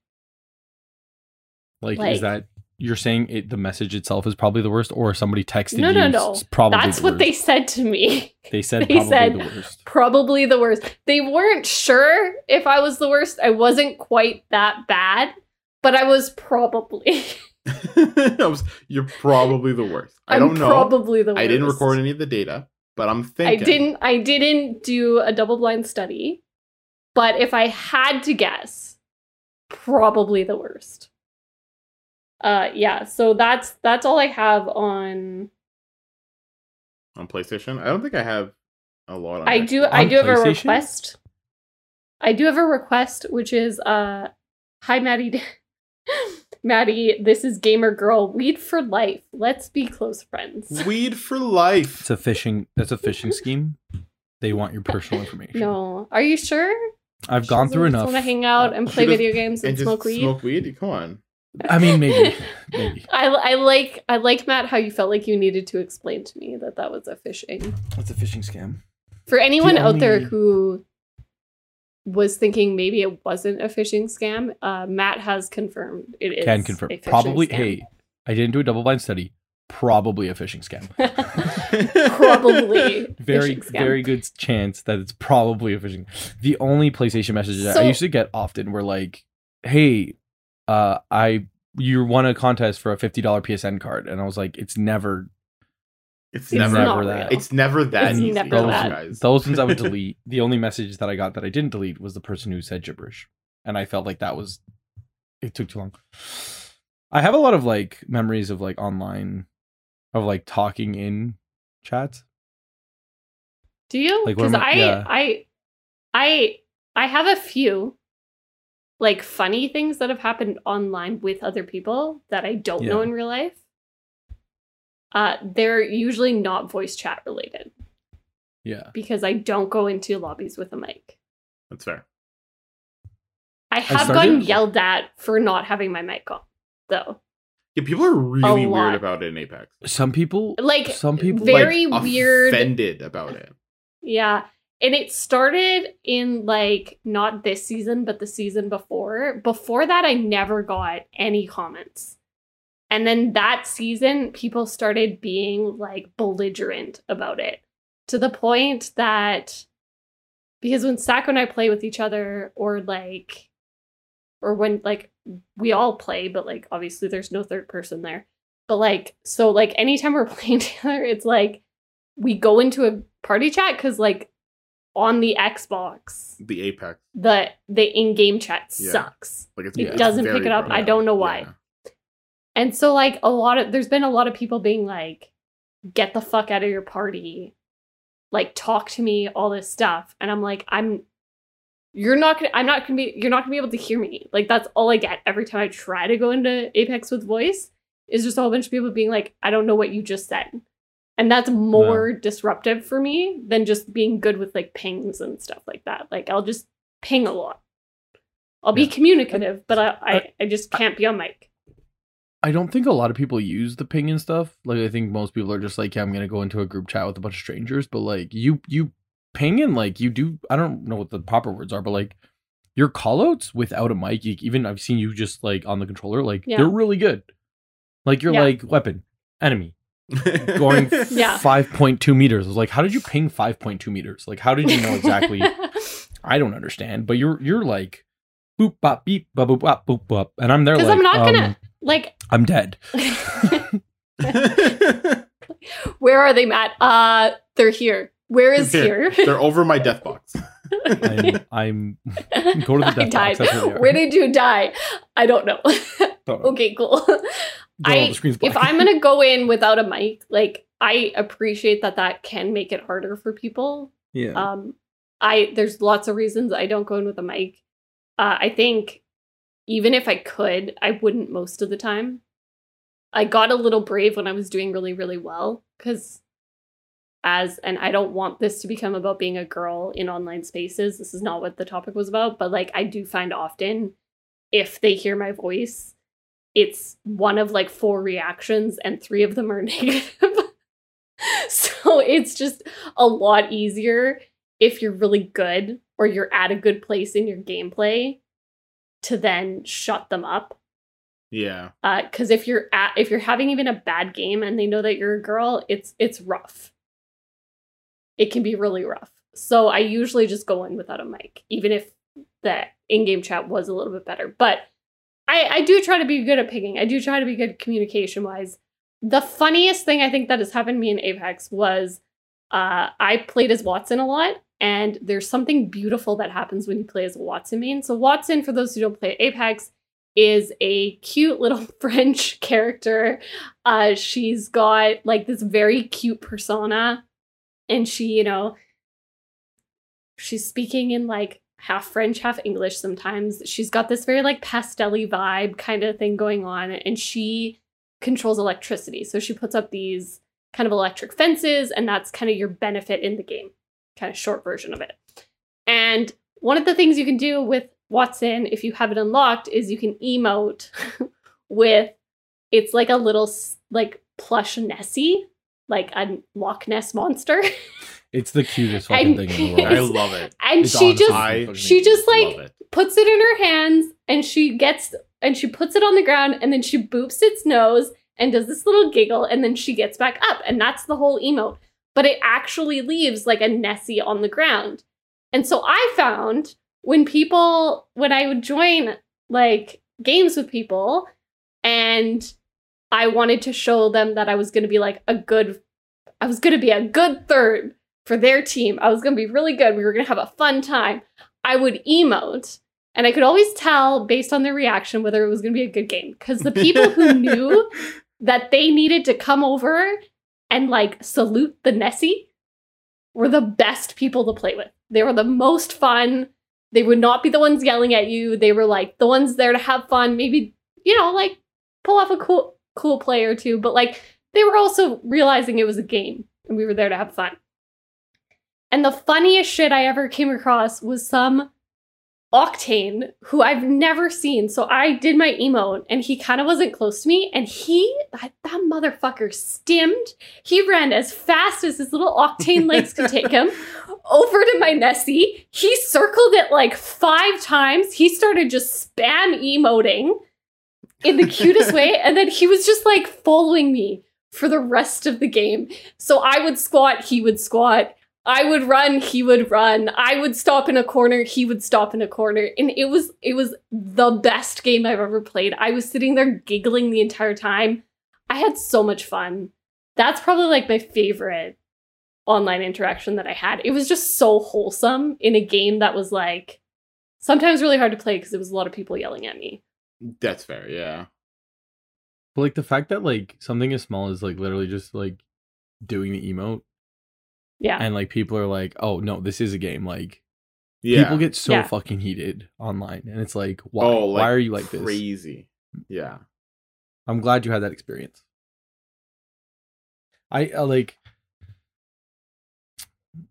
[SPEAKER 1] Like,
[SPEAKER 3] like-
[SPEAKER 1] is that you're saying it, the message itself is probably the worst, or somebody texted
[SPEAKER 3] No,
[SPEAKER 1] you?
[SPEAKER 3] no, no.
[SPEAKER 1] s- Probably
[SPEAKER 3] That's
[SPEAKER 1] the
[SPEAKER 3] what they said to me.
[SPEAKER 1] they said.
[SPEAKER 3] they
[SPEAKER 1] probably
[SPEAKER 3] said-
[SPEAKER 1] the worst.
[SPEAKER 3] Probably the worst. They weren't sure if I was the worst. I wasn't quite that bad, but I was probably.
[SPEAKER 2] I was- You're probably the worst. I
[SPEAKER 3] I'm
[SPEAKER 2] don't know.
[SPEAKER 3] Probably the worst.
[SPEAKER 2] I didn't record any of the data, but I'm thinking.
[SPEAKER 3] I didn't. I didn't do a double blind study, but if I had to guess, probably the worst. Uh, yeah. So that's that's all I have on.
[SPEAKER 2] on PlayStation. I don't think I have a lot on.
[SPEAKER 3] I
[SPEAKER 2] Xbox.
[SPEAKER 3] do. I do have a request. I do have a request, which is uh, hi Maddie. Maddie, this is gamer girl. Weed for life. Let's be close friends.
[SPEAKER 2] Weed for life.
[SPEAKER 1] It's a phishing. That's a phishing scheme. They want your personal information.
[SPEAKER 3] No, are you sure?
[SPEAKER 1] I've gone through enough.
[SPEAKER 3] Want to hang out and play video games and,
[SPEAKER 2] and just
[SPEAKER 3] smoke weed?
[SPEAKER 2] Smoke weed. Come on.
[SPEAKER 1] I mean, maybe, maybe.
[SPEAKER 3] I, I like I like Matt how you felt like you needed to explain to me that that was a phishing.
[SPEAKER 1] That's a phishing scam.
[SPEAKER 3] For anyone
[SPEAKER 1] The
[SPEAKER 3] out there who was thinking maybe it wasn't a phishing scam, uh, Matt has confirmed it is.
[SPEAKER 1] Can confirm.
[SPEAKER 3] a phishing
[SPEAKER 1] Probably.
[SPEAKER 3] scam.
[SPEAKER 1] Hey, I didn't do a double blind study. Probably a phishing scam.
[SPEAKER 3] Probably
[SPEAKER 1] very
[SPEAKER 3] scam.
[SPEAKER 1] very good chance that it's probably a phishing. The only PlayStation messages that
[SPEAKER 3] So-
[SPEAKER 1] I used to get often were like, "Hey, uh, I you won a contest for a fifty dollar PSN card," and I was like, "It's never,
[SPEAKER 2] It's
[SPEAKER 3] It's
[SPEAKER 2] never.
[SPEAKER 3] not
[SPEAKER 1] never
[SPEAKER 3] real.
[SPEAKER 1] that.
[SPEAKER 2] It's never that
[SPEAKER 3] It's
[SPEAKER 2] easy.
[SPEAKER 3] never
[SPEAKER 1] those,
[SPEAKER 3] that.
[SPEAKER 2] guys.
[SPEAKER 1] those ones I would delete. the only message that I got that I didn't delete was the person who said gibberish, and I felt like that was it took too long. I have a lot of like memories of like online, of like talking in chats.
[SPEAKER 3] Do you? Because
[SPEAKER 1] am I-
[SPEAKER 3] I,
[SPEAKER 1] yeah.
[SPEAKER 3] I, I, I have a few like funny things that have happened online with other people that I don't know in real life. Uh, they're usually not voice chat related
[SPEAKER 1] Yeah,
[SPEAKER 3] because I don't go into lobbies with a mic.
[SPEAKER 2] That's fair.
[SPEAKER 3] I have
[SPEAKER 1] started-
[SPEAKER 3] gotten yelled at for not having my mic on, though.
[SPEAKER 2] Yeah, people are really weird about it in Apex.
[SPEAKER 1] some people
[SPEAKER 3] Like
[SPEAKER 1] some people
[SPEAKER 3] very
[SPEAKER 2] Like,
[SPEAKER 3] weird.
[SPEAKER 2] Offended about it.
[SPEAKER 3] Yeah. And it started in like not this season, but the season before. Before that, I never got any comments. And then that season, people started being like belligerent about it to the point that because when Sacco and I play with each other, or like, or when like we all play, but like obviously there's no third person there. But like, so like anytime we're playing together, it's like we go into a party chat because like on the Xbox,
[SPEAKER 2] The Apex.
[SPEAKER 3] the the in-game chat
[SPEAKER 2] Yeah.
[SPEAKER 3] sucks.
[SPEAKER 2] Like it's,
[SPEAKER 3] It
[SPEAKER 2] it's
[SPEAKER 3] doesn't pick it up. I don't know why.
[SPEAKER 2] Yeah.
[SPEAKER 3] And so like a lot of there's been a lot of people being like, get the fuck out of your party. Like talk to me, all this stuff. And I'm like, I'm you're not gonna I'm not gonna be you're not gonna be able to hear me. Like that's all I get every time I try to go into Apex with voice is just a whole bunch of people being like, I don't know what you just said. And that's more disruptive for me than just being good with like pings and stuff like that. Like I'll just ping a lot. I'll be
[SPEAKER 1] Yeah.
[SPEAKER 3] communicative, but I, I,
[SPEAKER 1] I-
[SPEAKER 3] I just can't be on mic.
[SPEAKER 1] I don't think a lot of people use the ping and stuff. Like I think most people are just like, yeah, I'm gonna go into a group chat with a bunch of strangers. But like you you ping and like you do I don't know what the proper words are, but like your callouts without a mic, you, even I've seen you just like on the controller, like
[SPEAKER 3] Yeah.
[SPEAKER 1] they're really good. Like you're
[SPEAKER 3] Yeah.
[SPEAKER 1] like weapon, enemy, going
[SPEAKER 3] Yeah.
[SPEAKER 1] five point two meters. I was like, how did you ping five point two meters? Like how did you know exactly? I don't understand. But you're you're like boop bop beep bop boop bop boop bop, and I'm there
[SPEAKER 3] Because
[SPEAKER 1] like
[SPEAKER 3] I'm not
[SPEAKER 1] um,
[SPEAKER 3] gonna like.
[SPEAKER 1] I'm dead.
[SPEAKER 3] where are they, Matt? Uh, they're here. Where is here?
[SPEAKER 2] They're over my death box.
[SPEAKER 1] I'm, I'm go to the death box.
[SPEAKER 3] died.
[SPEAKER 1] That's where.
[SPEAKER 3] Where did you die? I don't know.
[SPEAKER 1] Don't know.
[SPEAKER 3] okay, cool. I if. I'm gonna go in without a mic, like I appreciate that that can make it harder for people.
[SPEAKER 1] yeah,
[SPEAKER 3] Um, I there's lots of reasons I don't go in with a mic. Uh, I think even if I could, I wouldn't most of the time. I got a little brave when I was doing really really well because as and I don't want this to become about being a girl in online spaces. This is not what the topic was about, but like I do find often if they hear my voice, it's one of like four reactions and three of them are negative. so it's just a lot easier if you're really good or you're at a good place in your gameplay to then shut them up
[SPEAKER 2] Yeah.
[SPEAKER 3] Uh, because if you're at if you're having even a bad game and they know that you're a girl it's it's rough it can be really rough so i usually just go in without a mic even if the in-game chat was a little bit better but i i do try to be good at picking. I do try to be good communication wise the funniest thing i think that has happened to me in apex was uh i played as Wattson a lot and there's something beautiful that happens when you play as a Wattson main. So Wattson for those who don't play apex is a cute little French character. Uh, she's got like this very cute persona, and she, you know, she's speaking in like half French, half English sometimes. She's got this very like pastelly vibe kind of thing going on, and she controls electricity. So she puts up these kind of electric fences, and that's kind of your benefit in the game. Kind of short version of it. And one of the things you can do with Wattson, if you have it unlocked, is you can emote with it's like a little like plush Nessie, like a Loch Ness monster,
[SPEAKER 1] It's the cutest fucking
[SPEAKER 3] And-
[SPEAKER 1] thing in the world.
[SPEAKER 2] I love it.
[SPEAKER 3] and
[SPEAKER 1] It's
[SPEAKER 3] she
[SPEAKER 1] honestly
[SPEAKER 3] just
[SPEAKER 2] I-
[SPEAKER 1] fucking
[SPEAKER 3] she just like
[SPEAKER 2] love it.
[SPEAKER 3] puts it in her hands and she gets and she puts it on the ground and then she boops its nose and does this little giggle and then she gets back up and that's the whole emote. But it actually leaves like a Nessie on the ground. And so I found when people when I would join like games with people and I wanted to show them that I was going to be like a good I was going to be a good third for their team. I was going to be really good. We were going to have a fun time. I would emote and I could always tell based on their reaction whether it was going to be a good game because the people who knew that they needed to come over and like salute the Nessie were the best people to play with. They were the most fun. They would not be the ones yelling at you. They were like the ones there to have fun, maybe, you know, like pull off a cool cool play or two, but like they were also realizing it was a game and we were there to have fun. And the funniest shit I ever came across was some Octane who I've never seen. So I did my emote and he kind of wasn't close to me and he that, that motherfucker stimmed. He ran as fast as his little Octane legs could take him over to my Nessie. He circled it like five times. He started just spam emoting in the cutest way and then he was just like following me for the rest of the game. So I would squat, he would squat. I would run, he would run. I would stop in a corner, he would stop in a corner. And it was it was the best game I've ever played. I was sitting there giggling the entire time. I had so much fun. That's probably like my favorite online interaction that I had. It was just so wholesome in a game that was like sometimes really hard to play because there was a lot of people yelling at me.
[SPEAKER 2] That's fair. Yeah.
[SPEAKER 1] But like the fact that like something as small as like literally just like doing the emote
[SPEAKER 3] Yeah.
[SPEAKER 1] and like people are like, oh no, this is a game. Like
[SPEAKER 2] Yeah.
[SPEAKER 1] people get so
[SPEAKER 3] Yeah.
[SPEAKER 1] fucking heated online, and it's like, why?
[SPEAKER 2] oh, like
[SPEAKER 1] why are you like this?
[SPEAKER 2] crazy? Yeah.
[SPEAKER 1] I'm glad you had that experience. I uh, like.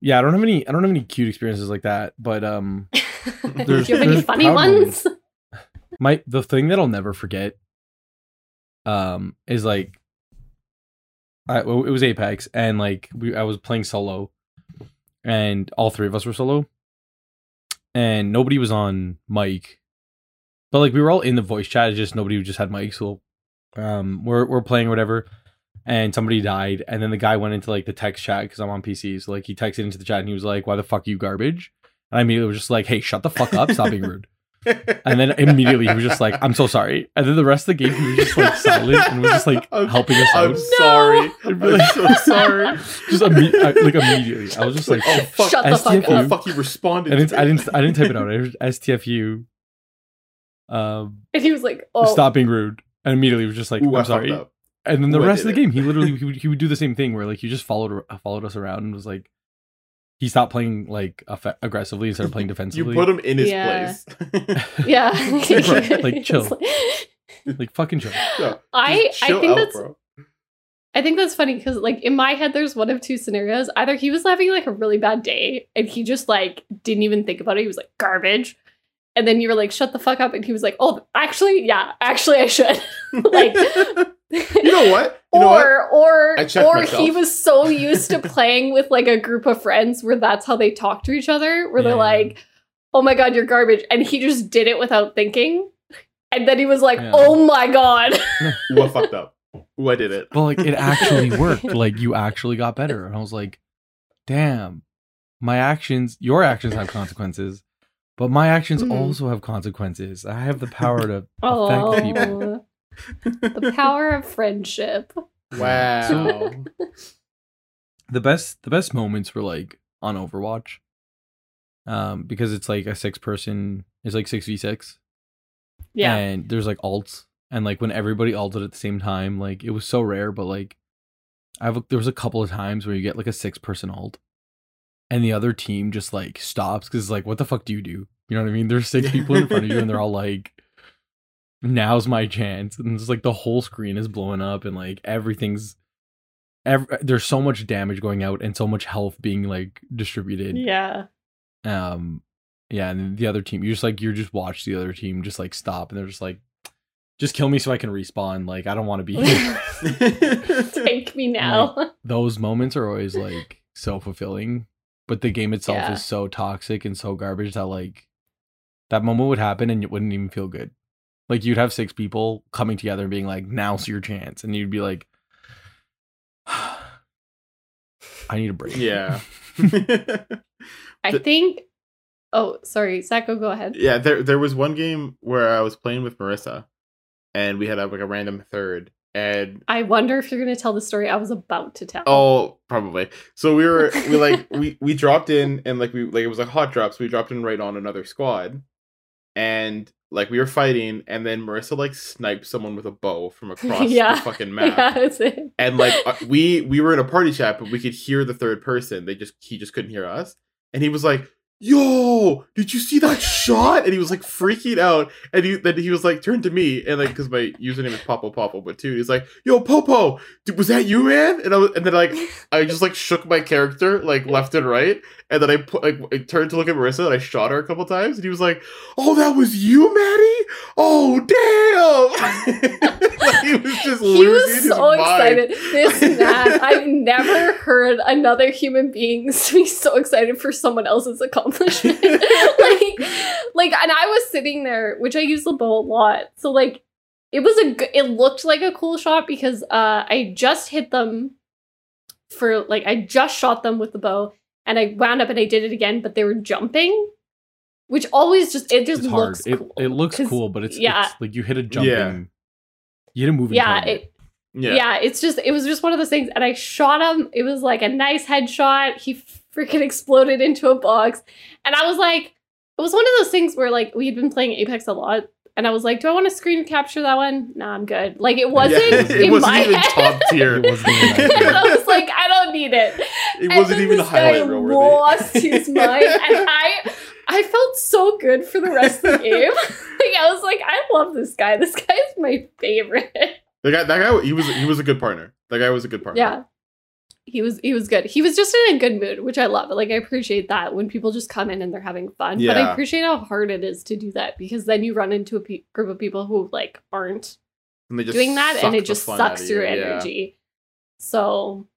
[SPEAKER 1] Yeah, I don't have any. I don't have any cute experiences like that. But um,
[SPEAKER 3] Do
[SPEAKER 1] There's-
[SPEAKER 3] you have any funny
[SPEAKER 1] proud
[SPEAKER 3] ones?
[SPEAKER 1] my the thing that I'll never forget, um, is like, I it was Apex, and like we I was playing solo, and all three of us were solo, and nobody was on mic, but like we were all in the voice chat. Just nobody just had mic, So, um, we're we're playing or whatever, and somebody died, and then the guy went into like the text chat because I'm on PC. So like he texted into the chat and he was like, "Why the fuck you garbage?" And I immediately was just like, "Hey, shut the fuck up! Stop being rude." And then immediately he was just like, "I'm so sorry." And then the rest of the game he was just like silent and was just like
[SPEAKER 2] I'm-
[SPEAKER 1] helping us
[SPEAKER 2] I'm
[SPEAKER 1] out.
[SPEAKER 2] sorry.
[SPEAKER 1] I'd be like-
[SPEAKER 2] I'm so sorry.
[SPEAKER 1] Just imme- I- like immediately, I was just like,
[SPEAKER 2] oh fuck.
[SPEAKER 3] Shut the fuck
[SPEAKER 1] STFU.
[SPEAKER 2] Oh fuck. You responded.
[SPEAKER 1] I
[SPEAKER 2] to
[SPEAKER 1] didn't, I didn't, I didn't type it out. I heard STFU. Um,
[SPEAKER 3] And he was like, "Oh,
[SPEAKER 1] stop being rude, and immediately was just like,
[SPEAKER 2] Ooh, I
[SPEAKER 1] "I'm
[SPEAKER 2] fucked
[SPEAKER 1] sorry." And then the
[SPEAKER 2] Ooh,
[SPEAKER 1] rest of the
[SPEAKER 2] it.
[SPEAKER 1] game, he literally he would, he would do the same thing where like he just followed followed us around and was like, he stopped playing like aff- aggressively instead of playing defensively.
[SPEAKER 2] You put him in his
[SPEAKER 3] Yeah.
[SPEAKER 2] place.
[SPEAKER 3] yeah."
[SPEAKER 1] Like, chill. like fucking chill.
[SPEAKER 2] No,
[SPEAKER 3] I
[SPEAKER 2] just
[SPEAKER 3] I
[SPEAKER 2] chill
[SPEAKER 3] think
[SPEAKER 2] out,
[SPEAKER 3] that's
[SPEAKER 2] bro.
[SPEAKER 3] I think that's funny because like in my head there's one of two scenarios. Either he was having like a really bad day and he just like didn't even think about it. He was like garbage. And then you were like, shut the fuck up. And he was like, oh, actually, yeah, actually I should. like
[SPEAKER 2] you know what? You know what?
[SPEAKER 3] or or
[SPEAKER 2] I checked
[SPEAKER 3] or he was so used to playing with like a group of friends where that's how they talk to each other, where they're like, "Oh my god, you're garbage," and he just did it without thinking. And then he was like,
[SPEAKER 1] Yeah.
[SPEAKER 3] "Oh my god."
[SPEAKER 2] what fucked up. Ooh, I did it.
[SPEAKER 1] But like it actually worked. Like you actually got better. And I was like, damn, my actions, your actions have consequences, but my actions
[SPEAKER 3] Mhm.
[SPEAKER 1] also have consequences. I have the power to affect people.
[SPEAKER 3] The power of friendship.
[SPEAKER 2] Wow.
[SPEAKER 1] The best the best moments were like on Overwatch. Um, because it's like a six person it's like six v six.
[SPEAKER 3] Yeah.
[SPEAKER 1] And there's like alts. And like when everybody ulted at the same time, like it was so rare, but like I've there was a couple of times where you get like a six person alt and the other team just like stops because it's like, what the fuck do you do? You know what I mean? There's six people in front of you and they're all like, now's my chance. And it's like the whole screen is blowing up and like everything's ev- there's so much damage going out and so much health being like distributed
[SPEAKER 3] yeah.
[SPEAKER 1] um yeah and the other team you just like you just watch the other team just like stop and they're just like just kill me so i can respawn like i don't want to be here
[SPEAKER 3] Take me now.
[SPEAKER 1] those moments are always like so fulfilling but the game itself
[SPEAKER 3] Yeah.
[SPEAKER 1] is so toxic and so garbage that like that moment would happen and it wouldn't even feel good like you'd have six people coming together and being like now's your chance and you'd be like i need a break
[SPEAKER 2] yeah.
[SPEAKER 3] I think Oh, sorry, Sacco, go ahead.
[SPEAKER 2] yeah, there there was one game where I was playing with Marissa and we had a, like a random third and
[SPEAKER 3] I wonder if you're gonna tell the story I was about to tell.
[SPEAKER 2] Oh, probably. So we were we like we we dropped in and like we like it was like hot drops. we dropped in right on another squad, and like we were fighting, and then Marissa like sniped someone with a bow from across
[SPEAKER 3] Yeah.
[SPEAKER 2] the fucking map,
[SPEAKER 3] Yeah,
[SPEAKER 2] and like uh, we we were in a party chat, but we could hear the third person. They just he just couldn't hear us, and he was like. Yo, did you see that shot? And he was like freaking out, and he then he was like turned to me, and like because my username is Popo Popo, but too, he's like, "Yo, Popo, dude, was that you, man?" And I was, and then like I just like shook my character like left and right, and then I put like I turned to look at Marissa and I shot her a couple times, and he was like, "Oh, that was you, Maddie? Oh, damn!" like, he was just
[SPEAKER 3] He was so excited. This man, I've never heard another human being be so excited for someone else's accomplishment. like, like, and I was sitting there, which I use the bow a lot. So like, it was a, g- it looked like a cool shot because uh, I just hit them for like, I just shot them with the bow, and I wound up and I did it again, but they were jumping, which always just it just
[SPEAKER 1] it's hard
[SPEAKER 3] looks
[SPEAKER 1] it,
[SPEAKER 3] cool.
[SPEAKER 1] it looks
[SPEAKER 3] 'Cause-
[SPEAKER 1] cool but it's,
[SPEAKER 3] yeah.
[SPEAKER 1] it's like you hit a jumping
[SPEAKER 2] Yeah.
[SPEAKER 1] you hit a moving
[SPEAKER 3] Yeah,
[SPEAKER 1] target.
[SPEAKER 3] it,
[SPEAKER 2] Yeah,
[SPEAKER 3] yeah. it's just it was just one of those things and i shot him it was like a nice headshot he freaking exploded into a box and i was like it was one of those things where like we had been playing apex a lot and i was like do i want to screen capture that one nah i'm good like it wasn't
[SPEAKER 2] Yeah,
[SPEAKER 3] in
[SPEAKER 2] it wasn't
[SPEAKER 3] my
[SPEAKER 2] even
[SPEAKER 3] head
[SPEAKER 2] top tier.
[SPEAKER 1] It wasn't even
[SPEAKER 3] and i was like i don't need it
[SPEAKER 2] It
[SPEAKER 3] And
[SPEAKER 2] wasn't
[SPEAKER 3] then
[SPEAKER 2] even
[SPEAKER 3] this guy
[SPEAKER 2] highlight reel worthy.
[SPEAKER 3] lost his mind and i i felt so good for the rest of the game like i was like i love this guy this guy is my favorite
[SPEAKER 2] The guy, that guy, he was he was a good partner. That guy was a good partner.
[SPEAKER 3] Yeah. He was he was good. He was just in a good mood, which I love. Like I appreciate that when people just come in and they're having fun. Yeah. But I appreciate how hard it is to do that because then you run into a pe- group of people who like aren't
[SPEAKER 2] and they just
[SPEAKER 3] doing that and it just sucks your
[SPEAKER 2] you, yeah.
[SPEAKER 3] energy. So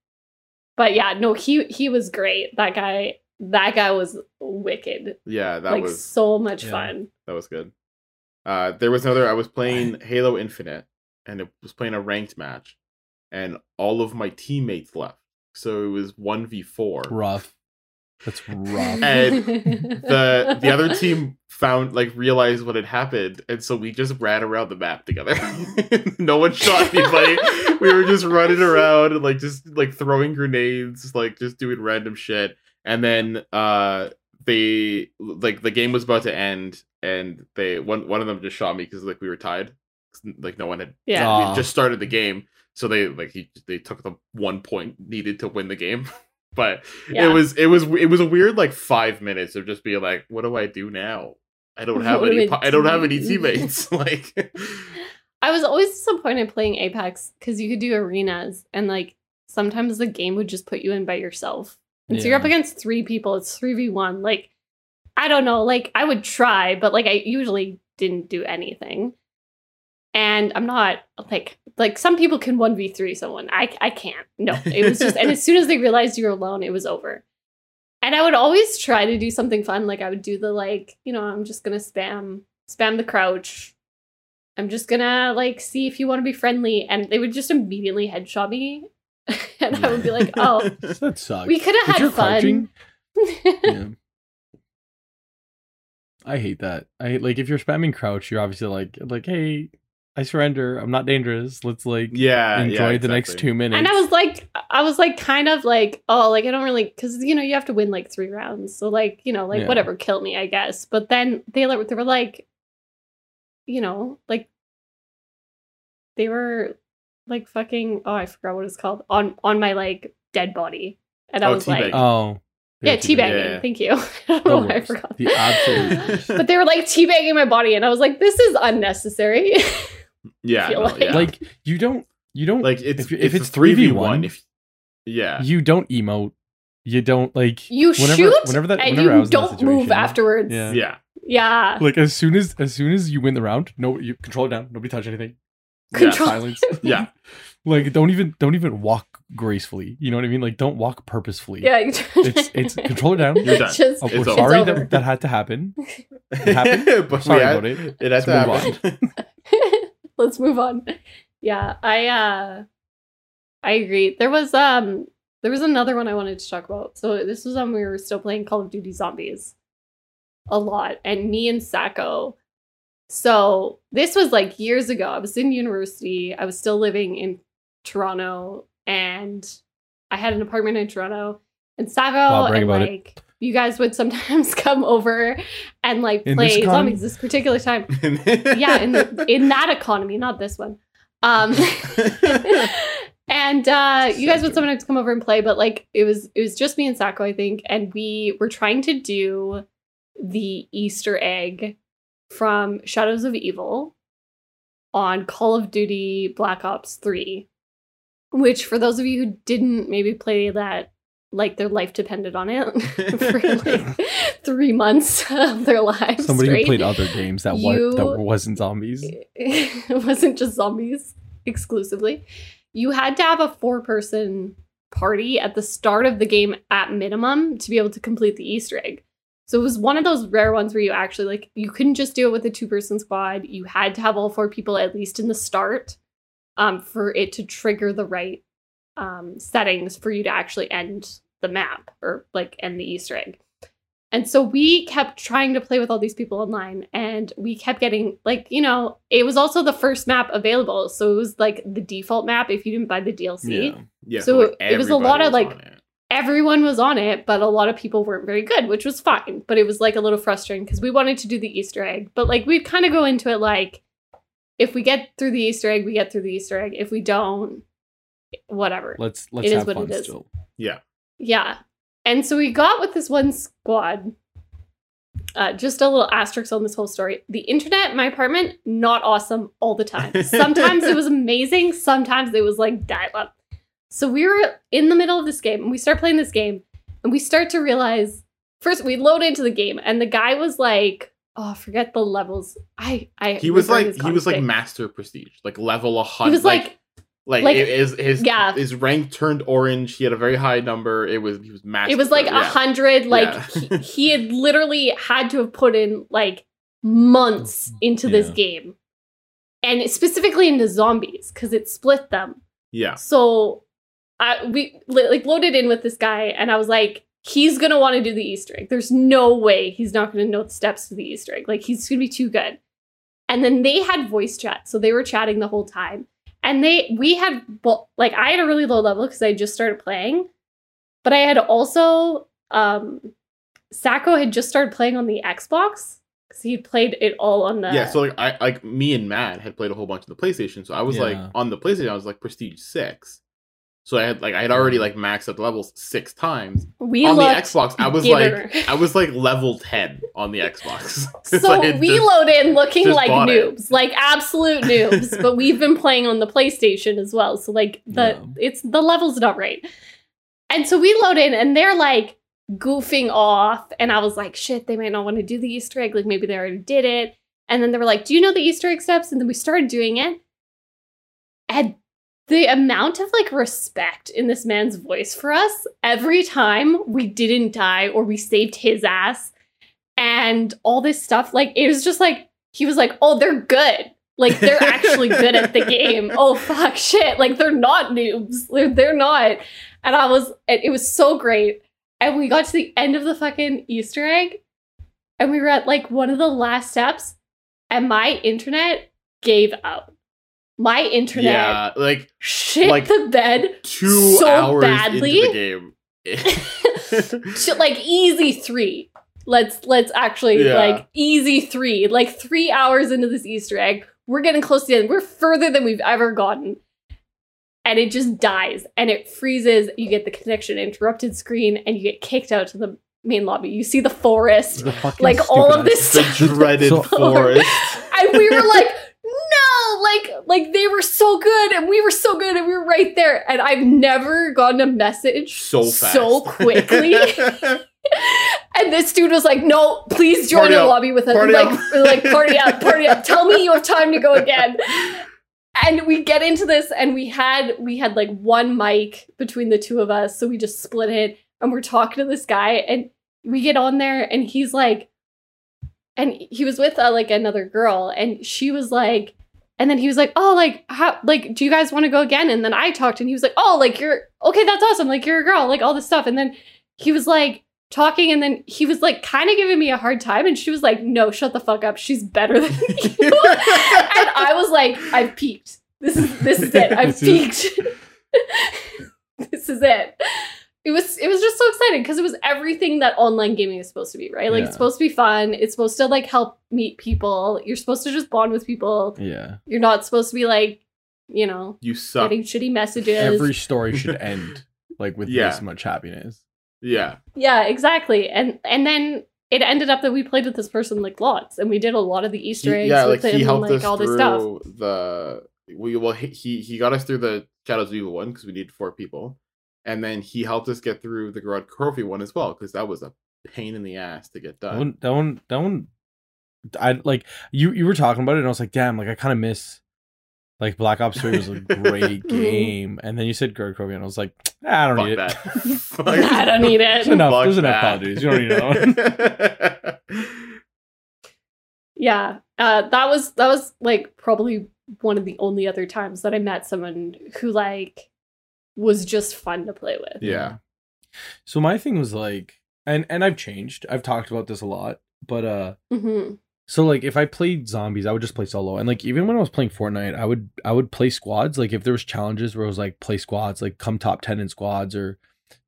[SPEAKER 3] but yeah, no, he he was great. That guy that guy was wicked.
[SPEAKER 2] Yeah, that
[SPEAKER 3] like
[SPEAKER 2] was
[SPEAKER 3] so much
[SPEAKER 1] Yeah.
[SPEAKER 3] fun.
[SPEAKER 2] that was good. Uh, there was another. I was playing Halo Infinite, and it was playing a ranked match, and all of my teammates left, so it was one v four.
[SPEAKER 1] rough that's rough
[SPEAKER 2] And the the other team found like realized what had happened, and so we just ran around the map together. no one shot anybody. we were just running around and like just like throwing grenades, like just doing random shit. And then uh they like the game was about to end, and they one one of them just shot me because like we were tied. Like no one had
[SPEAKER 3] yeah.
[SPEAKER 2] We just started the game, so they like he they took the one point needed to win the game. but
[SPEAKER 3] Yeah.
[SPEAKER 2] it was it was it was a weird like five minutes of just being like, what do I do now? I don't have
[SPEAKER 3] What do
[SPEAKER 2] any.
[SPEAKER 3] I
[SPEAKER 2] I don't have any teammates. like,
[SPEAKER 3] I was always disappointed playing Apex because you could do arenas and like sometimes the game would just put you in by yourself. And so you're up against three people. It's 3v1. Like, I don't know. Like, I would try, but like, I usually didn't do anything. And I'm not like, like some people can 1v3 someone. I, I can't. No, it was just, and as soon as they realized you were alone, it was over. And I would always try to do something fun. Like, I would do the, like, you know, I'm just going to spam, spam the crouch, I'm just gonna like see if you want to be friendly. And they would just immediately headshot me. and I would be like, oh,
[SPEAKER 1] that sucks.
[SPEAKER 3] we could
[SPEAKER 1] If
[SPEAKER 3] have
[SPEAKER 1] you're
[SPEAKER 3] had fun.
[SPEAKER 1] yeah. I hate that. I hate like if you're spamming crouch, you're obviously like like, hey, I surrender. I'm not dangerous. Let's like
[SPEAKER 2] yeah,
[SPEAKER 1] enjoy
[SPEAKER 2] yeah,
[SPEAKER 1] the next two minutes.
[SPEAKER 3] and I was like, I was like, kind of like, oh, like I don't really, because you know you have to win like three rounds, so like you know, like
[SPEAKER 1] Yeah.
[SPEAKER 3] whatever, kill me, I guess. But then they like they were like, you know, like they were like fucking. Oh, I forgot what it's called on on my like dead body, and I
[SPEAKER 2] Oh,
[SPEAKER 3] was like,
[SPEAKER 2] teabagging.
[SPEAKER 1] oh
[SPEAKER 3] yeah,
[SPEAKER 1] teabagging.
[SPEAKER 3] teabagging.
[SPEAKER 2] Yeah.
[SPEAKER 3] Thank you. I don't
[SPEAKER 1] The
[SPEAKER 3] know why I forgot.
[SPEAKER 1] The absolute
[SPEAKER 3] but they were like teabagging my body, and I was like, this is unnecessary.
[SPEAKER 2] yeah, no,
[SPEAKER 3] like-
[SPEAKER 2] yeah.
[SPEAKER 1] like you don't you don't
[SPEAKER 2] like it's
[SPEAKER 1] if you- if
[SPEAKER 2] it's
[SPEAKER 1] it's
[SPEAKER 2] 3v1
[SPEAKER 1] 3v1,
[SPEAKER 2] if yeah
[SPEAKER 1] you don't emote. You don't like
[SPEAKER 3] you
[SPEAKER 1] whenever
[SPEAKER 3] shoot,
[SPEAKER 1] whenever that
[SPEAKER 3] and
[SPEAKER 1] whenever I
[SPEAKER 3] you
[SPEAKER 1] was in that
[SPEAKER 3] don't move afterwards.
[SPEAKER 1] Yeah.
[SPEAKER 2] yeah
[SPEAKER 3] Yeah.
[SPEAKER 1] Like as soon as as soon as you win the round, no, you control it down. Nobody touch anything.
[SPEAKER 3] Control-
[SPEAKER 1] silence.
[SPEAKER 2] yeah
[SPEAKER 1] Like don't even don't even walk gracefully. You know what I mean? Like don't walk purposefully.
[SPEAKER 3] Yeah.
[SPEAKER 1] It's it's control it down.
[SPEAKER 2] You're done.
[SPEAKER 3] Just,
[SPEAKER 1] Oh, we're
[SPEAKER 2] over.
[SPEAKER 1] sorry that that had to happen. It happened?
[SPEAKER 2] but
[SPEAKER 1] Sorry
[SPEAKER 2] had-
[SPEAKER 1] about it.
[SPEAKER 2] it had to
[SPEAKER 1] Let's move
[SPEAKER 2] happen
[SPEAKER 3] let's move on. Yeah, I uh I agree. There was um there was another one I wanted to talk about. So this was when we were still playing Call of Duty Zombies a lot, and me and Sacco. So this was like years ago. I was in university. I was still living in Toronto, and I had an apartment in Toronto. And Sacco
[SPEAKER 1] Wow,
[SPEAKER 3] and
[SPEAKER 1] about it.
[SPEAKER 3] like you guys would sometimes come over and like
[SPEAKER 1] In
[SPEAKER 3] play
[SPEAKER 1] economy?
[SPEAKER 3] zombies this particular time yeah in the, in that economy not this one um and uh you guys would sometimes come over and play but like it was it was just me and Sacco I think and we were trying to do the Easter egg from Shadows of Evil on Call of Duty Black Ops 3 which for those of you who didn't maybe play that like their life depended on it for like 3 months of their lives
[SPEAKER 1] Somebody
[SPEAKER 3] straight
[SPEAKER 1] who played other games that
[SPEAKER 3] You-
[SPEAKER 1] was that wasn't zombies.
[SPEAKER 3] it wasn't just zombies exclusively. You had to have a four person party at the start of the game at minimum to be able to complete the Easter egg. So it was one of those rare ones where you actually like you couldn't just do it with a two person squad. You had to have all four people at least in the start um, for it to trigger the right um, settings for you to actually end the map or like end the Easter egg. And so we kept trying to play with all these people online and we kept getting like, you know, it was also the first map available. So it was like the default map if you didn't buy the DLC.
[SPEAKER 1] Yeah.
[SPEAKER 2] yeah
[SPEAKER 3] So
[SPEAKER 2] like,
[SPEAKER 3] it was a lot of, like. Everyone was on it, but a lot of people weren't very good, which was fine. But it was like a little frustrating because we wanted to do the Easter egg. But like we'd kind of go into it like if we get through the Easter egg, we get through the Easter egg. If we don't, whatever.
[SPEAKER 1] Let's let's
[SPEAKER 3] It is
[SPEAKER 1] have
[SPEAKER 3] what
[SPEAKER 1] fun
[SPEAKER 3] it is.
[SPEAKER 1] still.
[SPEAKER 3] Yeah. Yeah. And so we got with this one squad. Uh, just a little asterisk on this whole story. The internet in my apartment, not awesome all the time. Sometimes it was amazing, sometimes it was like dial up. So we were in the middle of this game and we start playing this game and we start to realize first we load into the game and the guy was like, oh, forget the levels. I I
[SPEAKER 2] he was like he was like
[SPEAKER 3] conflict.
[SPEAKER 2] master prestige like level a
[SPEAKER 3] he
[SPEAKER 2] hundred
[SPEAKER 3] was like
[SPEAKER 2] like,
[SPEAKER 3] like-
[SPEAKER 2] it- his his
[SPEAKER 3] Yeah.
[SPEAKER 2] his rank turned orange he had a very high number it was he was master
[SPEAKER 3] it was like a
[SPEAKER 2] yeah.
[SPEAKER 3] hundred like
[SPEAKER 2] Yeah.
[SPEAKER 3] he, he had literally had to have put in like months mm-hmm. into this
[SPEAKER 1] Yeah.
[SPEAKER 3] game and specifically into zombies because it split them
[SPEAKER 2] yeah
[SPEAKER 3] so I we like loaded in with this guy and i was like he's gonna want to do the easter egg. There's no way he's not gonna know the steps to the easter egg. Like he's gonna be too good. And then they had voice chat so they were chatting the whole time. And they we had bo- like i had a really low level because i just started playing but i had also um sacco had just started playing on the xbox because he played it all on the
[SPEAKER 2] yeah so like i like me and matt had played a whole bunch of the playstation so i was like on the playstation i was like prestige six so i had like i had already like maxed out the levels six times
[SPEAKER 3] we
[SPEAKER 2] on the xbox i was
[SPEAKER 3] giver.
[SPEAKER 2] like i was like level 10 on the Xbox.
[SPEAKER 3] So we
[SPEAKER 2] just-
[SPEAKER 3] load in looking like
[SPEAKER 2] bought it.
[SPEAKER 3] noobs, like absolute noobs, but we've been playing on the PlayStation as well. So like the
[SPEAKER 1] Yeah.
[SPEAKER 3] it's the level's not right. And so we load in and they're like goofing off and I was like, shit, they might not want to do the Easter egg, like maybe they already did it. And then they were like, "Do you know the Easter egg steps?" And then we started doing it. And the amount of like respect in this man's voice for us every time we didn't die or we saved his ass and all this stuff like it was just like he was like oh they're good Like they're actually good at the game. Oh fuck shit. Like they're not noobs. They're, they're not. And I was it was so great. And we got to the end of the fucking Easter egg and we were at like one of the last steps and my internet gave out. My internet
[SPEAKER 2] yeah, like
[SPEAKER 3] shit
[SPEAKER 2] like,
[SPEAKER 3] the bed
[SPEAKER 2] two
[SPEAKER 3] So
[SPEAKER 2] hours
[SPEAKER 3] badly?
[SPEAKER 2] into the game.
[SPEAKER 3] to like easy three. Let's let's actually
[SPEAKER 2] Yeah.
[SPEAKER 3] like easy three. Like three hours into this Easter egg, we're getting close to the end. We're further than we've ever gotten. And it just dies and it freezes. You get the connection interrupted screen and you get kicked out to the main lobby. You see the forest.
[SPEAKER 1] The
[SPEAKER 3] Like, all of
[SPEAKER 1] stupid-ass-
[SPEAKER 2] the dreaded
[SPEAKER 1] So-
[SPEAKER 2] forest.
[SPEAKER 3] And we were like, no, like like they were so good and we were so good and we were right there. And I've never gotten a message
[SPEAKER 2] So fast.
[SPEAKER 3] so quickly. And this dude was like, "No, please join
[SPEAKER 2] Party
[SPEAKER 3] the
[SPEAKER 2] up.
[SPEAKER 3] lobby with us.
[SPEAKER 2] Party
[SPEAKER 3] like, like party up, party up. Tell me you have time to go again." And we get into this, and we had we had like one mic between the two of us, so we just split it, and we're talking to this guy, and we get on there, and he's like, and he was with uh, like another girl, and she was like. And then he was like, "Oh, like, how, like, do you guys want to go again?" And then I talked, and he was like, "Oh, like, you're okay. That's awesome. Like, you're a girl. Like, all this stuff." And then he was like, talking and then he was like kind of giving me a hard time and she was like no shut the fuck up she's better than you and i was like i've peaked this is this is it i've peaked this is it it was it was just so exciting because it was everything that online gaming is supposed to be right like
[SPEAKER 1] Yeah.
[SPEAKER 3] it's supposed to be fun it's supposed to like help meet people you're supposed to just bond with people
[SPEAKER 1] Yeah.
[SPEAKER 3] you're not supposed to be like you know
[SPEAKER 2] you suck.
[SPEAKER 3] getting shitty messages
[SPEAKER 1] Every story should end like with
[SPEAKER 2] Yeah.
[SPEAKER 1] this much happiness.
[SPEAKER 2] Yeah.
[SPEAKER 3] Yeah, exactly. And and then it ended up that we played with this person like lots, and we did a lot of the Easter eggs
[SPEAKER 2] yeah,
[SPEAKER 3] with
[SPEAKER 2] like
[SPEAKER 3] him
[SPEAKER 2] he
[SPEAKER 3] and
[SPEAKER 2] helped
[SPEAKER 3] like
[SPEAKER 2] us
[SPEAKER 3] all this
[SPEAKER 2] through
[SPEAKER 3] stuff.
[SPEAKER 2] the we well he he he got us through the Shadows of Evil one because we needed four people, and then he helped us get through the Gorod Krovi one as well because that was a pain in the ass to get
[SPEAKER 1] That
[SPEAKER 2] done.
[SPEAKER 1] one, that one, that one. I like you. You were talking about it, and I was like, "Damn!" Like I kind of miss. Like Black Ops Three was a great game, and then you said Gorod Krovi, and I was like, "Ah, I don't
[SPEAKER 2] Fuck
[SPEAKER 1] need
[SPEAKER 2] that.
[SPEAKER 1] it.
[SPEAKER 3] I don't need it.
[SPEAKER 1] There's enough.
[SPEAKER 2] Fuck
[SPEAKER 1] There's enough
[SPEAKER 2] that.
[SPEAKER 1] Call of Duties. You don't need another one.
[SPEAKER 3] Yeah, uh, that was that was like probably one of the only other times that I met someone who like was just fun to play with.
[SPEAKER 2] Yeah.
[SPEAKER 1] So my thing was like, and and I've changed. I've talked about this a lot, but uh,
[SPEAKER 3] hmm
[SPEAKER 1] so like if I played zombies, I would just play solo, and like even when I was playing Fortnite, I would I would play squads. Like if there was challenges where it was like play squads, like come top ten in squads, or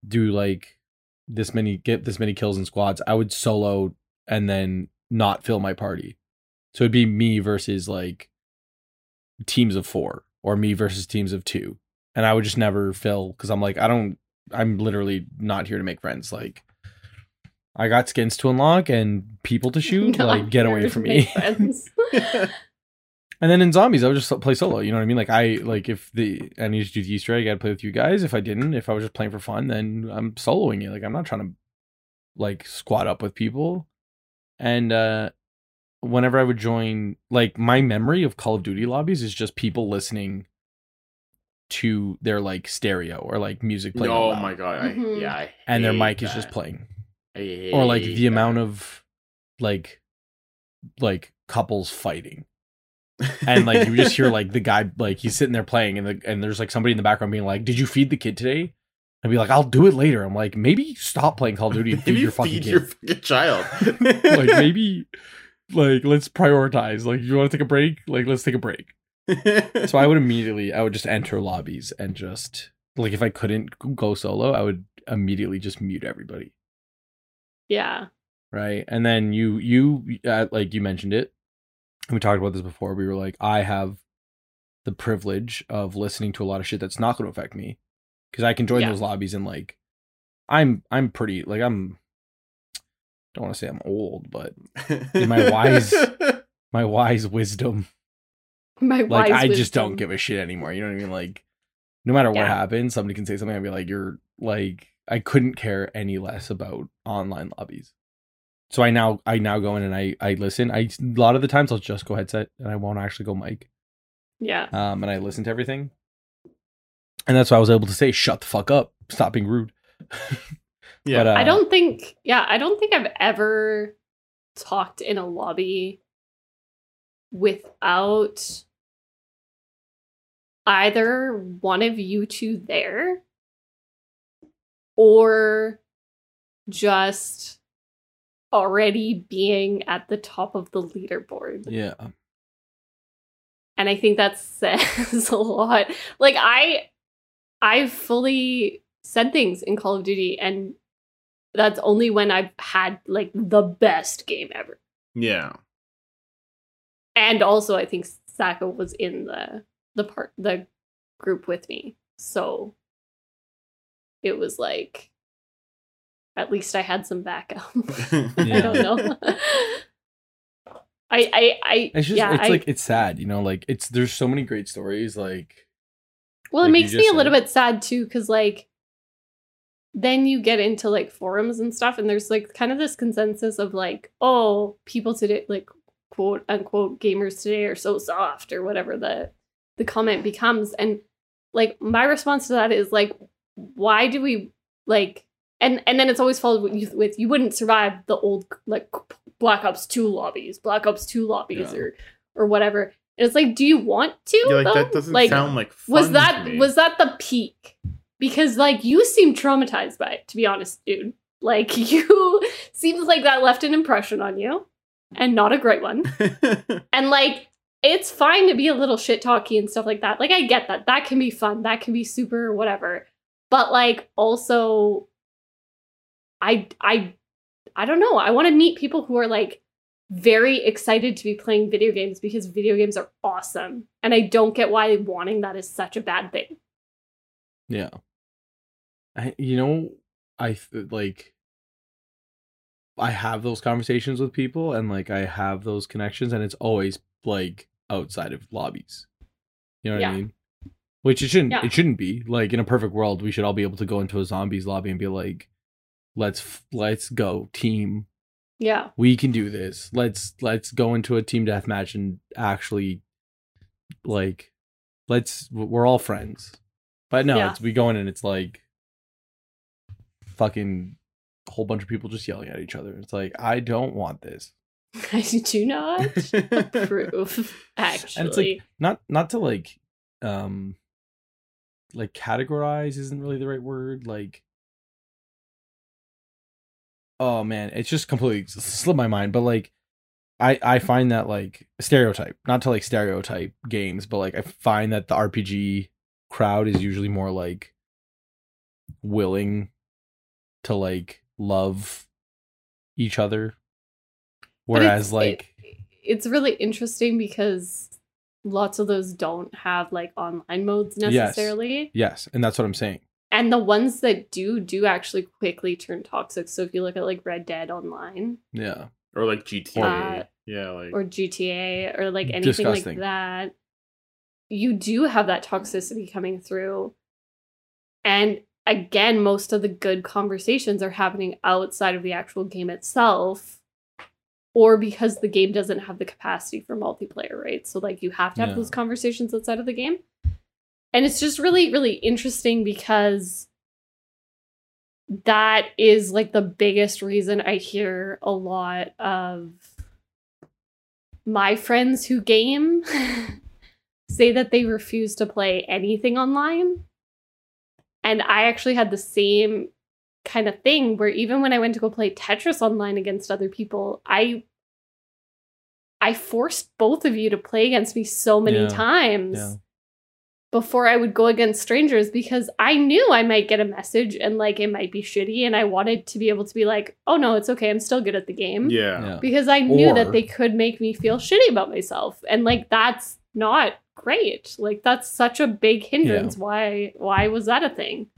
[SPEAKER 1] do like this many get this many kills in squads, I would solo and then not fill my party. So it'd be me versus like teams of four, or me versus teams of two, and I would just never fill because I'm like I don't. I'm literally not here to make friends. Like I got skins to unlock and people to shoot.
[SPEAKER 3] Not
[SPEAKER 1] like get away from me. And then in zombies, I would just play solo. You know what I mean? Like I like if the I needed to do the Easter egg, I'd play with you guys. If I didn't, if I was just playing for fun, then I'm soloing it. Like I'm not trying to like squat up with people. And uh whenever I would join, like my memory of Call of Duty lobbies is just people listening to their like stereo or like music playing.
[SPEAKER 2] oh my god. I,
[SPEAKER 3] Mhm.
[SPEAKER 2] yeah. I
[SPEAKER 1] And their mic is just playing. Or like
[SPEAKER 2] hate
[SPEAKER 1] the amount of like like couples fighting. and like you just hear like the guy like he's sitting there playing and the, and there's like somebody in the background being like did you feed the kid today i'd be like i'll do it later i'm like maybe stop playing call of duty and feed
[SPEAKER 2] Maybe
[SPEAKER 1] your fucking
[SPEAKER 2] feed
[SPEAKER 1] kid
[SPEAKER 2] your fucking child.
[SPEAKER 1] like maybe like let's prioritize like you want to take a break like let's take a break so i would immediately i would just enter lobbies and just like if i couldn't go solo i would immediately just mute everybody.
[SPEAKER 3] Yeah.
[SPEAKER 1] right? And then you you uh, like you mentioned it. We talked about this before. We were like i have the privilege of listening to a lot of shit that's not going to affect me. Because i can join
[SPEAKER 3] Yeah.
[SPEAKER 1] those lobbies and like i'm i'm pretty like i'm don't want to say i'm old but In my wise- my wise wisdom
[SPEAKER 3] My
[SPEAKER 1] like
[SPEAKER 3] wise
[SPEAKER 1] i just don't give a shit anymore you know what i mean? Like no matter what
[SPEAKER 3] Yeah.
[SPEAKER 1] happens somebody can say something i'd be like you're like i couldn't care any less about online lobbies. So i now i now go in and i i listen. I a lot of the times i'll just go headset and i won't actually go mic
[SPEAKER 3] Yeah.
[SPEAKER 1] um and i listen to everything. And that's why i was able to say shut the fuck up. Stop being rude.
[SPEAKER 2] Yeah.
[SPEAKER 1] But, uh,
[SPEAKER 3] I don't think, yeah, I don't think I've ever talked in a lobby without either one of you two there or just already being at the top of the leaderboard.
[SPEAKER 1] Yeah.
[SPEAKER 3] And I think that says a lot. Like I I've fully said things in Call of Duty and that's only when I've had like the best game ever.
[SPEAKER 2] Yeah.
[SPEAKER 3] And also I think Sacco was in the the part the group with me. So it was like at least I had some backup. I don't know. I I I
[SPEAKER 1] It's just
[SPEAKER 3] yeah,
[SPEAKER 1] it's
[SPEAKER 3] I,
[SPEAKER 1] like it's sad, you know, like it's there's so many great stories like
[SPEAKER 3] well, it
[SPEAKER 1] like you
[SPEAKER 3] makes me a little bit sad too cuz like then you get into like forums and stuff and there's like kind of this consensus of like oh people today like quote unquote gamers today are so soft or whatever the the comment becomes. And like my response to that is like why do we like and and then it's always followed with you, with you wouldn't survive the old like black ops 2 lobbies black ops 2 lobbies
[SPEAKER 1] Yeah.
[SPEAKER 3] or or whatever. And it's like do you want to
[SPEAKER 2] Yeah, like
[SPEAKER 3] though?
[SPEAKER 2] that doesn't
[SPEAKER 3] Like,
[SPEAKER 2] sound like fun
[SPEAKER 3] was that was that the peak? Because like you seem traumatized by it to be honest dude. Like you seems like that left an impression on you and not a great one. And like it's fine to be a little shit talky and stuff like that. Like i get that. That can be fun. That can be super whatever. But like also i i i don't know. I want to meet people who are like very excited to be playing video games because video games are awesome. And i don't get why wanting that is such a bad thing.
[SPEAKER 1] Yeah. I you know, I th- like I have those conversations with people and like I have those connections and it's always like outside of lobbies. You know what
[SPEAKER 3] Yeah.
[SPEAKER 1] I mean? Which it shouldn't
[SPEAKER 3] Yeah.
[SPEAKER 1] it shouldn't be. Like in a perfect world, we should all be able to go into a zombies lobby and be like let's let's go team
[SPEAKER 3] yeah
[SPEAKER 1] we can do this. Let's let's go into a team deathmatch and actually like let's we're all friends. But no,
[SPEAKER 3] Yeah.
[SPEAKER 1] it's we go in and it's like fucking a whole bunch of people just yelling at each other. It's like I don't want this.
[SPEAKER 3] i do not approve actually
[SPEAKER 1] And it's like not not to like um like categorize isn't really the right word like oh man it's just completely slipped my mind but like i i find that like stereotype not to like stereotype games but like i find that the rpg crowd is usually more like willing to like love each other whereas
[SPEAKER 3] it's-
[SPEAKER 1] like
[SPEAKER 3] it- it's really interesting because lots of those don't have like online modes
[SPEAKER 1] Yes.
[SPEAKER 3] necessarily
[SPEAKER 1] yes and that's what i'm saying
[SPEAKER 3] and the ones that do do actually quickly turn toxic so if you look at like red dead online
[SPEAKER 1] yeah
[SPEAKER 2] or like GTA.
[SPEAKER 3] Uh,
[SPEAKER 2] yeah, like
[SPEAKER 3] or gta or like anything
[SPEAKER 1] Disgusting.
[SPEAKER 3] like that you do have that toxicity coming through and again most of the good conversations are happening outside of the actual game itself or because the game doesn't have the capacity for multiplayer right so like you have to have
[SPEAKER 1] Yeah.
[SPEAKER 3] those conversations outside of the game and it's just really really interesting because that is like the biggest reason i hear a lot of my friends who game say that they refuse to play anything online. And I actually had the same kind of thing where even when I went to go play Tetris online against other people, I I forced both of you to play against me so many
[SPEAKER 1] Yeah.
[SPEAKER 3] times
[SPEAKER 1] Yeah.
[SPEAKER 3] before I would go against strangers because I knew I might get a message and like it might be shitty and I wanted to be able to be like, "Oh no, it's okay. I'm still good at the game."
[SPEAKER 2] yeah.
[SPEAKER 1] yeah
[SPEAKER 3] because I knew
[SPEAKER 1] Or-
[SPEAKER 3] that they could make me feel shitty about myself. And like that's not great. Like that's such a big hindrance. Why why was that a thing?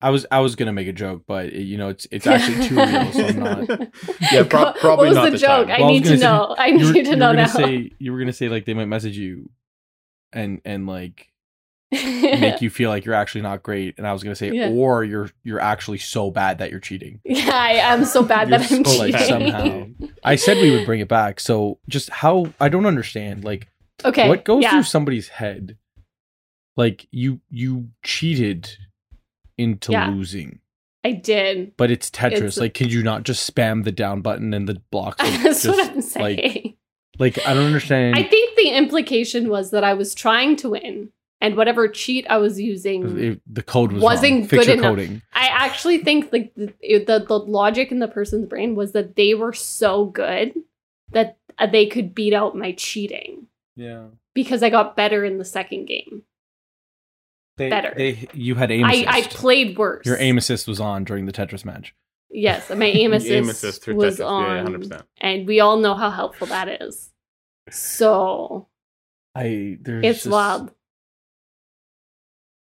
[SPEAKER 1] I was I was gonna make a joke, but eh, you know it's it's actually too real, so I'm not.
[SPEAKER 2] Yeah, prob- probably
[SPEAKER 3] what was
[SPEAKER 2] not
[SPEAKER 3] the,
[SPEAKER 2] the
[SPEAKER 3] joke?
[SPEAKER 2] time.
[SPEAKER 3] I
[SPEAKER 1] Well, I was
[SPEAKER 3] need to
[SPEAKER 1] gonna say-
[SPEAKER 3] know. I
[SPEAKER 1] You
[SPEAKER 3] need
[SPEAKER 1] were,
[SPEAKER 3] you to
[SPEAKER 1] you
[SPEAKER 3] know
[SPEAKER 1] were
[SPEAKER 3] now.
[SPEAKER 1] gonna say you were gonna say like they might message you, and and like make you feel like you're actually not great, and I was gonna say
[SPEAKER 3] Yeah.
[SPEAKER 1] or you're you're actually so bad that you're cheating.
[SPEAKER 3] yeah, I am so bad that I'm
[SPEAKER 2] so
[SPEAKER 3] cheating.
[SPEAKER 2] bad.
[SPEAKER 1] somehow. I said we would bring it back, so just how I don't understand like
[SPEAKER 3] okay.
[SPEAKER 1] what goes
[SPEAKER 3] yeah.
[SPEAKER 1] through somebody's head, like you you cheated into
[SPEAKER 3] Yeah.
[SPEAKER 1] losing.
[SPEAKER 3] I did.
[SPEAKER 1] But it's Tetris.
[SPEAKER 3] It's-
[SPEAKER 1] like, can you not just spam the down button and the blocks?
[SPEAKER 3] That's
[SPEAKER 1] just,
[SPEAKER 3] what I'm saying.
[SPEAKER 1] Like, like I don't understand.
[SPEAKER 3] I think the implication was that I was trying to win, and whatever cheat I was using,
[SPEAKER 1] It- the code was
[SPEAKER 3] Wasn't
[SPEAKER 1] wrong.
[SPEAKER 3] Good
[SPEAKER 1] your
[SPEAKER 3] enough.
[SPEAKER 1] coding.
[SPEAKER 3] I actually think like the, the the logic in the person's brain was that they were so good that uh, they could beat out my cheating
[SPEAKER 1] Yeah.
[SPEAKER 3] because I got better in the second game.
[SPEAKER 1] They,
[SPEAKER 3] Better.
[SPEAKER 1] They, you had aim
[SPEAKER 3] I,
[SPEAKER 1] assist.
[SPEAKER 3] I played worse.
[SPEAKER 1] Your aim assist was on during the Tetris match.
[SPEAKER 3] Yes, my aim assist,
[SPEAKER 2] aim assist
[SPEAKER 3] was
[SPEAKER 2] Tetris,
[SPEAKER 3] on,
[SPEAKER 2] yeah, 100%.
[SPEAKER 3] and we all know how helpful that is. So
[SPEAKER 1] I there's
[SPEAKER 3] it's
[SPEAKER 1] just-
[SPEAKER 3] wild.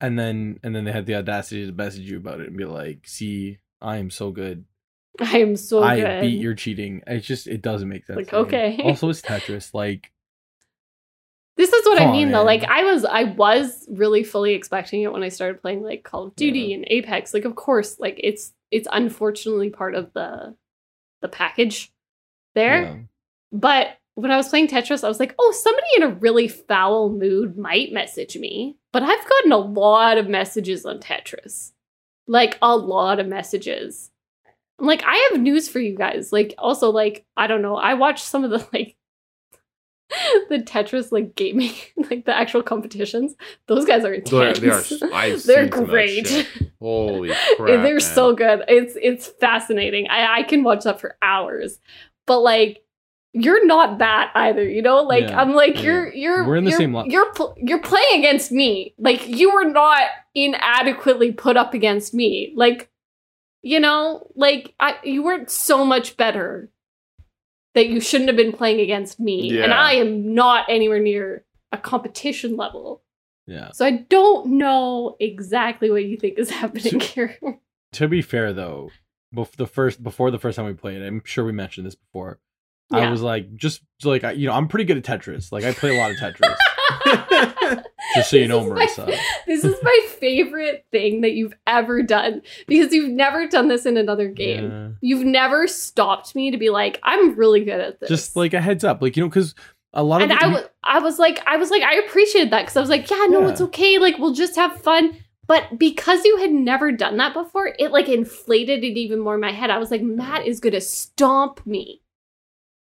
[SPEAKER 1] And then and then they had the audacity to message you about it and be like, "See, I am so good.
[SPEAKER 3] I am so
[SPEAKER 1] I
[SPEAKER 3] good.
[SPEAKER 1] beat your cheating." It's just it doesn't make sense.
[SPEAKER 3] Like, okay.
[SPEAKER 1] Also, it's Tetris. Like,
[SPEAKER 3] This is what
[SPEAKER 1] Come
[SPEAKER 3] I
[SPEAKER 1] on,
[SPEAKER 3] mean, though. Like, I was, I was really fully expecting it when I started playing like Call of Duty
[SPEAKER 1] Yeah.
[SPEAKER 3] and Apex. Like, of course, like it's, it's unfortunately part of the, the package there.
[SPEAKER 1] yeah.
[SPEAKER 3] But when I was playing Tetris, I was like, oh, somebody in a really foul mood might message me. But I've gotten a lot of messages on Tetris, like a lot of messages. I'm like, I have news for you guys. Like, also, like, I don't know. I watched some of the like the Tetris like gaming, like the actual competitions. Those guys are
[SPEAKER 2] They're,
[SPEAKER 3] intense.
[SPEAKER 2] they are.
[SPEAKER 3] They're
[SPEAKER 2] seen some of that
[SPEAKER 3] great.
[SPEAKER 2] Holy crap!
[SPEAKER 3] They're
[SPEAKER 2] man.
[SPEAKER 3] so good. It's it's fascinating. I I can watch that for hours. But like you're not that either, you know? Like
[SPEAKER 1] Yeah,
[SPEAKER 3] I'm like
[SPEAKER 1] yeah.
[SPEAKER 3] you're you're
[SPEAKER 1] We're in the
[SPEAKER 3] you're,
[SPEAKER 1] same level.
[SPEAKER 3] You're pl- you're playing against me. Like you were not inadequately put up against me. Like you know, like I you weren't so much better that you shouldn't have been playing against me. And I am not anywhere near a competition level.
[SPEAKER 1] Yeah.
[SPEAKER 3] So I don't know exactly what you think is happening
[SPEAKER 1] So-
[SPEAKER 3] here.
[SPEAKER 1] To be fair, though, bef- the first before the first time we played, I'm sure we mentioned this before. I was like, just like you know, I'm pretty good at Tetris. Like I play a lot of Tetris. just so you
[SPEAKER 3] This
[SPEAKER 1] know,
[SPEAKER 3] is my-
[SPEAKER 1] Marissa.
[SPEAKER 3] this is my favorite thing that you've ever done because you've never done this in another game.
[SPEAKER 1] Yeah.
[SPEAKER 3] You've never stopped me to be like, I'm really good at this.
[SPEAKER 1] Just like a heads up, like you know, because a lot of
[SPEAKER 3] and
[SPEAKER 1] the-
[SPEAKER 3] I was, I was like, I was like, I appreciated that because I was like, yeah, no,
[SPEAKER 1] Yeah.
[SPEAKER 3] it's okay. Like, we'll just have fun. But because you had never done that before, it like inflated it even more in my head. I was like, Matt is to stomp me.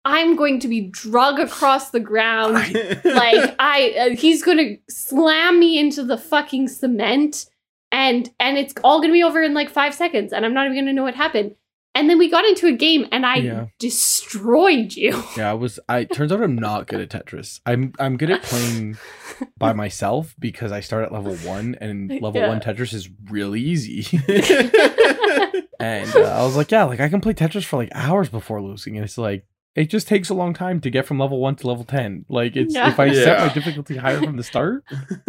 [SPEAKER 3] I'm going to be drug across the ground. like I, uh, he's going to slam me into the fucking cement, and and it's all going to be over in like five seconds, and I'm not even going to know what happened. And then we got into a game, and I
[SPEAKER 1] Yeah.
[SPEAKER 3] destroyed you.
[SPEAKER 1] yeah, I was. I turns out I'm not good at Tetris. I'm I'm good at playing by myself because I start at level one, and level
[SPEAKER 3] Yeah.
[SPEAKER 1] one Tetris is really easy. and uh, I was like, yeah, like I can play Tetris for like hours before losing, and it's like it just takes a long time to get from level one to level ten. Like it's
[SPEAKER 3] Yeah.
[SPEAKER 1] if I set my difficulty higher from the start,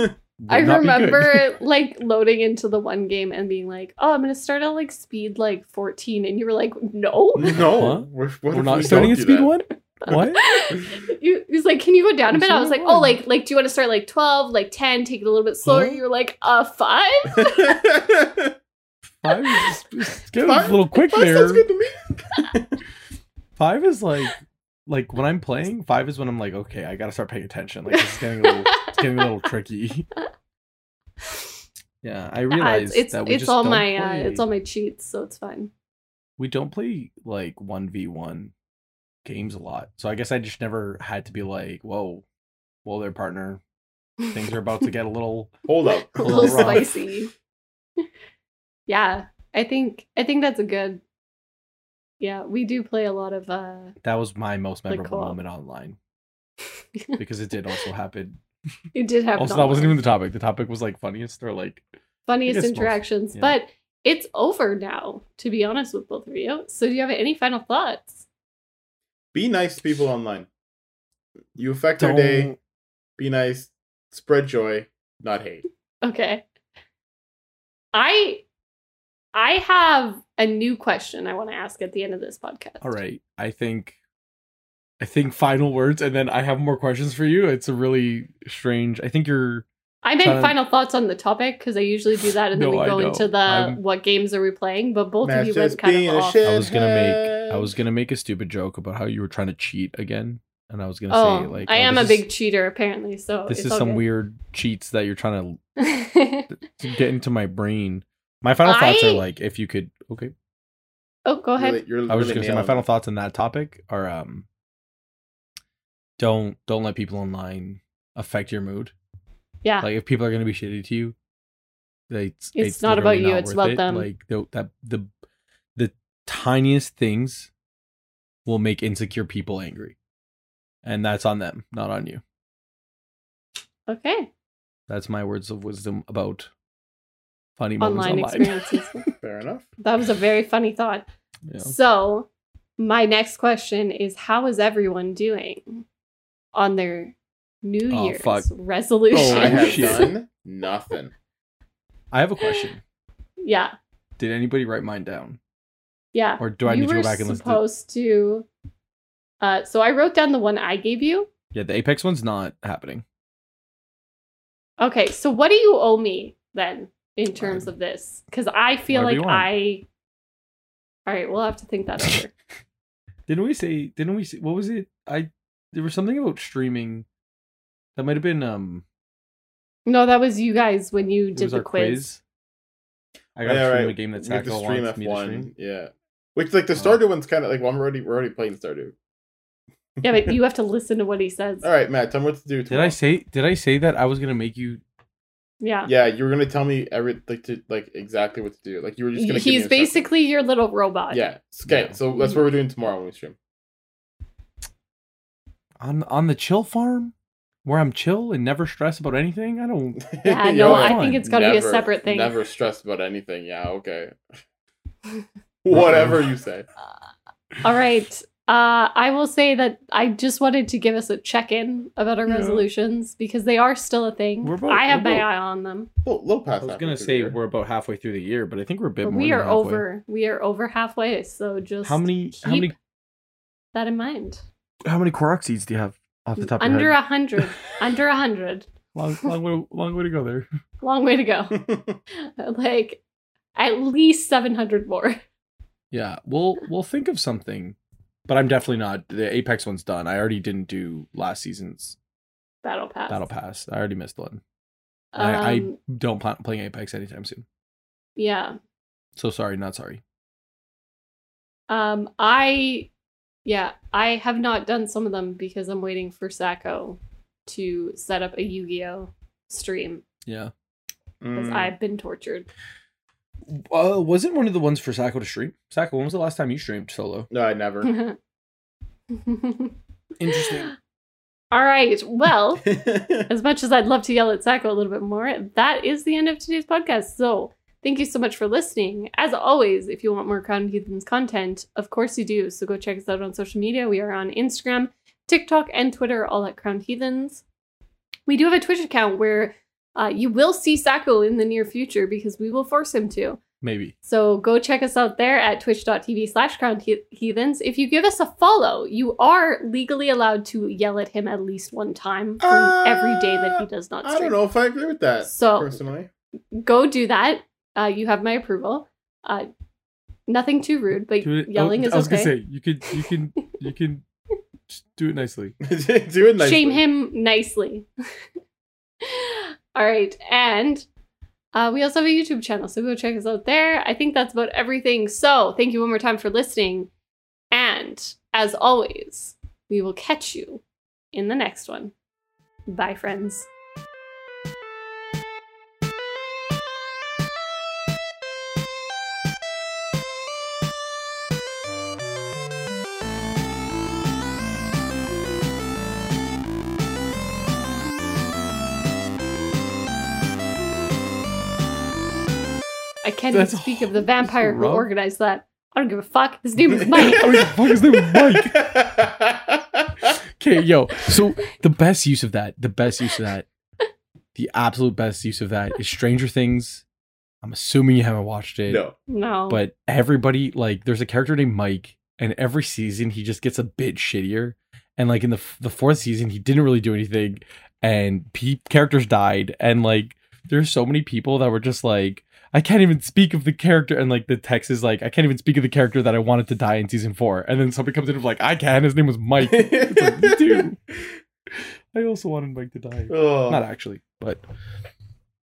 [SPEAKER 3] I
[SPEAKER 1] not be good.
[SPEAKER 3] remember like loading into the one game and being like, "Oh, I'm gonna start at like speed like 14," and you were like, "No."
[SPEAKER 2] no,
[SPEAKER 1] What?
[SPEAKER 2] we're,
[SPEAKER 1] We're not
[SPEAKER 2] we
[SPEAKER 1] starting at speed
[SPEAKER 2] that?
[SPEAKER 1] one. What?
[SPEAKER 3] you, he was like, "Can you go down a bit?" I was like, "Oh, like like do you want to start like 12, like 10, take it a little bit slower?"
[SPEAKER 1] Huh?
[SPEAKER 3] You were like, "Uh, five?
[SPEAKER 1] Five is it's getting
[SPEAKER 2] Five-
[SPEAKER 1] a little quick
[SPEAKER 2] Five
[SPEAKER 1] there.
[SPEAKER 2] sounds good to me.
[SPEAKER 1] Five is like like when I'm playing, five is when I'm like, okay, I gotta start paying attention. Like this is getting a little it's getting a little tricky. Yeah, I
[SPEAKER 3] Uh,
[SPEAKER 1] realize
[SPEAKER 3] it's it's,
[SPEAKER 1] that we
[SPEAKER 3] it's
[SPEAKER 1] just
[SPEAKER 3] all
[SPEAKER 1] don't
[SPEAKER 3] my uh,
[SPEAKER 1] play,
[SPEAKER 3] it's all my cheats, so it's fine."
[SPEAKER 1] we don't play like one v one games a lot. So I guess I just never had to be like, whoa, well, their partner, things are about to get a little.
[SPEAKER 2] Hold up.
[SPEAKER 3] a
[SPEAKER 1] A
[SPEAKER 3] little
[SPEAKER 1] little
[SPEAKER 3] spicy. yeah, I think I think that's a good. Yeah, we do play a lot of uh
[SPEAKER 1] That was my most memorable
[SPEAKER 3] co-op.
[SPEAKER 1] moment online because it did also happen.
[SPEAKER 3] it did happen.
[SPEAKER 1] Also, that wasn't even the topic. The topic was like funniest or like
[SPEAKER 3] funniest
[SPEAKER 1] guess most-
[SPEAKER 3] interactions.
[SPEAKER 1] yeah.
[SPEAKER 3] But it's over now, to be honest with both of you. So do you have any final thoughts?
[SPEAKER 2] Be nice to people online. You affect their day. Be nice. Spread joy, not hate.
[SPEAKER 3] Okay. I I have a new question I want to ask at the end of this podcast.
[SPEAKER 1] All right. I think I think final words and then I have more questions for you. It's a really strange. I think you're
[SPEAKER 3] I meant
[SPEAKER 1] Trying to-
[SPEAKER 3] final thoughts on the topic because I usually do that and then
[SPEAKER 1] No,
[SPEAKER 3] we go into the
[SPEAKER 1] I'm-
[SPEAKER 3] what games are we playing, but both of you
[SPEAKER 2] Matt's
[SPEAKER 3] went kind of off.
[SPEAKER 1] I was going to make I was going to make a stupid joke about how you were trying to cheat again and I was going to
[SPEAKER 3] Oh,
[SPEAKER 1] say like
[SPEAKER 3] I
[SPEAKER 1] oh,
[SPEAKER 3] am a
[SPEAKER 1] this
[SPEAKER 3] big
[SPEAKER 1] is,
[SPEAKER 3] cheater apparently, so
[SPEAKER 1] this
[SPEAKER 3] it's
[SPEAKER 1] is
[SPEAKER 3] all
[SPEAKER 1] some
[SPEAKER 3] good.
[SPEAKER 1] weird cheats that you're trying to, to get into my brain. My final thoughts are like if you could Okay.
[SPEAKER 3] Oh, go ahead.
[SPEAKER 2] Really- you're
[SPEAKER 1] I was
[SPEAKER 2] really
[SPEAKER 1] just gonna say my final thoughts on that topic are um don't don't let people online affect your mood.
[SPEAKER 3] yeah.
[SPEAKER 1] Like if people are gonna be shitty to you, they, it's,
[SPEAKER 3] It's not about
[SPEAKER 1] literally
[SPEAKER 3] you, it's about
[SPEAKER 1] it.
[SPEAKER 3] them.
[SPEAKER 1] Like the that the the tiniest things will make insecure people angry. And that's on them, not on you.
[SPEAKER 3] okay.
[SPEAKER 1] That's my words of wisdom about funny moments
[SPEAKER 3] Online
[SPEAKER 1] online.
[SPEAKER 3] experiences.
[SPEAKER 2] Fair enough.
[SPEAKER 3] that was a very funny thought.
[SPEAKER 1] Yeah.
[SPEAKER 3] So, my next question is how is everyone doing on their New
[SPEAKER 1] Oh,
[SPEAKER 3] Year's
[SPEAKER 1] fuck.
[SPEAKER 3] resolution?
[SPEAKER 1] Oh,
[SPEAKER 2] I have done nothing.
[SPEAKER 1] I have a question.
[SPEAKER 3] yeah.
[SPEAKER 1] Did anybody write mine down?
[SPEAKER 3] Yeah.
[SPEAKER 1] Or do I
[SPEAKER 3] you
[SPEAKER 1] need to
[SPEAKER 3] were
[SPEAKER 1] go back and listen to
[SPEAKER 3] supposed to uh so I wrote down the one I gave you.
[SPEAKER 1] Yeah, the Apex one's not happening.
[SPEAKER 3] Okay, so what do you owe me then in terms
[SPEAKER 1] Um,
[SPEAKER 3] of this? Because I feel like. I. All right, we'll have to think that over.
[SPEAKER 1] Didn't we say? Didn't we say? What was it? I there was something about streaming. That might have been um.
[SPEAKER 3] no, that was you guys when you did the
[SPEAKER 1] our
[SPEAKER 3] quiz.
[SPEAKER 1] I got
[SPEAKER 2] Yeah,
[SPEAKER 1] to stream
[SPEAKER 2] right.
[SPEAKER 1] a game that
[SPEAKER 2] We have to
[SPEAKER 1] Sacco
[SPEAKER 2] stream
[SPEAKER 1] wants me to
[SPEAKER 2] F1.
[SPEAKER 1] stream.
[SPEAKER 2] Yeah. Which like the
[SPEAKER 1] Oh.
[SPEAKER 2] One's kind of like well, I'm already we're already playing Stardew.
[SPEAKER 3] Yeah, but you have to listen to what he says.
[SPEAKER 2] All right, Matt, tell me what to do.
[SPEAKER 1] Did. I say? Did I say that I was gonna make you?
[SPEAKER 3] Yeah.
[SPEAKER 2] Yeah, you were gonna tell me every like to like exactly what to do. Like you were just gonna. give me
[SPEAKER 3] He's basically your little robot.
[SPEAKER 2] Yeah. Okay,
[SPEAKER 1] Yeah.
[SPEAKER 2] so that's what we're doing tomorrow when we stream.
[SPEAKER 1] on on the chill farm, where I'm chill and never stress about anything. I don't.
[SPEAKER 3] Yeah, no, I think it's got to be a separate thing.
[SPEAKER 2] Never stressed about anything. Yeah. Okay. Whatever you say.
[SPEAKER 3] All right. Uh, I will say that I just wanted to give us a check in about our
[SPEAKER 1] Yeah.
[SPEAKER 3] resolutions because they are still a thing.
[SPEAKER 1] We're about-
[SPEAKER 3] I have
[SPEAKER 1] we're
[SPEAKER 3] my
[SPEAKER 1] about-
[SPEAKER 3] eye on them.
[SPEAKER 2] Little, little
[SPEAKER 1] I was gonna say we're about halfway through the year, but I think we're a bit
[SPEAKER 3] But
[SPEAKER 1] more.
[SPEAKER 3] we
[SPEAKER 1] than
[SPEAKER 3] are
[SPEAKER 1] halfway.
[SPEAKER 3] over. We are over halfway. So just
[SPEAKER 1] How many? How many?
[SPEAKER 3] that in mind.
[SPEAKER 1] How many Korok seeds do you have off the top of
[SPEAKER 3] Under
[SPEAKER 1] your
[SPEAKER 3] a
[SPEAKER 1] head?
[SPEAKER 3] hundred. Under a hundred.
[SPEAKER 1] long, long way, long way to go there.
[SPEAKER 3] Long way to go. like at least seven hundred more.
[SPEAKER 1] Yeah, we'll we'll think of something, but I'm definitely not. The Apex one's done. I already didn't do last season's
[SPEAKER 3] Battle pass.
[SPEAKER 1] Battle Pass. I already missed one. I, I
[SPEAKER 3] Um,
[SPEAKER 1] don't plan on playing Apex anytime soon.
[SPEAKER 3] yeah.
[SPEAKER 1] So sorry, not sorry.
[SPEAKER 3] Um, I, yeah, I have not done some of them because I'm waiting for Sacco to set up a Yu-Gi-Oh stream
[SPEAKER 1] Yeah.
[SPEAKER 3] because
[SPEAKER 2] Mm.
[SPEAKER 3] I've been tortured.
[SPEAKER 1] Uh, wasn't one of the ones for Sacco to stream? Sacco, when was the last time you streamed solo?
[SPEAKER 2] No, I never.
[SPEAKER 1] Interesting.
[SPEAKER 3] All right. Well, as much as I'd love to yell at Sacco a little bit more, that is the end of today's podcast. So thank you so much for listening. As always, if you want more Crowned Heathens content, of course you do. So go check us out on social media. We are on Instagram, TikTok, and Twitter, all at Crowned Heathens. We do have a Twitch account where uh, you will see Sacco in the near future because we will force him to.
[SPEAKER 1] Maybe.
[SPEAKER 3] So go check us out there at twitch.tv slash crown heathens. If you give us a follow, you are legally allowed to yell at him at least one time for
[SPEAKER 2] Uh,
[SPEAKER 3] every day that he does not stream.
[SPEAKER 2] I don't know if I agree with that.
[SPEAKER 3] So-
[SPEAKER 2] personally,
[SPEAKER 3] Go do that. Uh, you have my approval. Uh, nothing too rude, but
[SPEAKER 1] it.
[SPEAKER 3] yelling
[SPEAKER 1] I,
[SPEAKER 3] is
[SPEAKER 1] I was
[SPEAKER 3] okay.
[SPEAKER 1] gonna say you could you can you can do it nicely.
[SPEAKER 2] do it nicely.
[SPEAKER 3] Shame him nicely. All right, and uh, we also have a YouTube channel, so go check us out there. I think that's about everything. So thank you one more time for listening, and as always, we will catch you in the next one. Bye, friends. I can't even speak of the
[SPEAKER 1] so
[SPEAKER 3] vampire who organized that. I don't give a fuck. His name is Mike.
[SPEAKER 1] Oh, yeah, fuck, his name was Mike. Okay, yo. So the best use of that, the best use of that, the absolute best use of that is Stranger Things. I'm assuming you haven't watched it.
[SPEAKER 2] no.
[SPEAKER 3] no.
[SPEAKER 1] But everybody, like, there's a character named Mike, and every season he just gets a bit shittier. And like in the the fourth season, he didn't really do anything, and pe- characters died, and like there's so many people that were just like, I can't even speak of the character, and like the text is like, I can't even speak of the character that I wanted to die in season four, and then somebody comes in and is like, I can. His name was Mike. It's like, do. I also wanted Mike to die.
[SPEAKER 2] Oh.
[SPEAKER 1] Not actually, but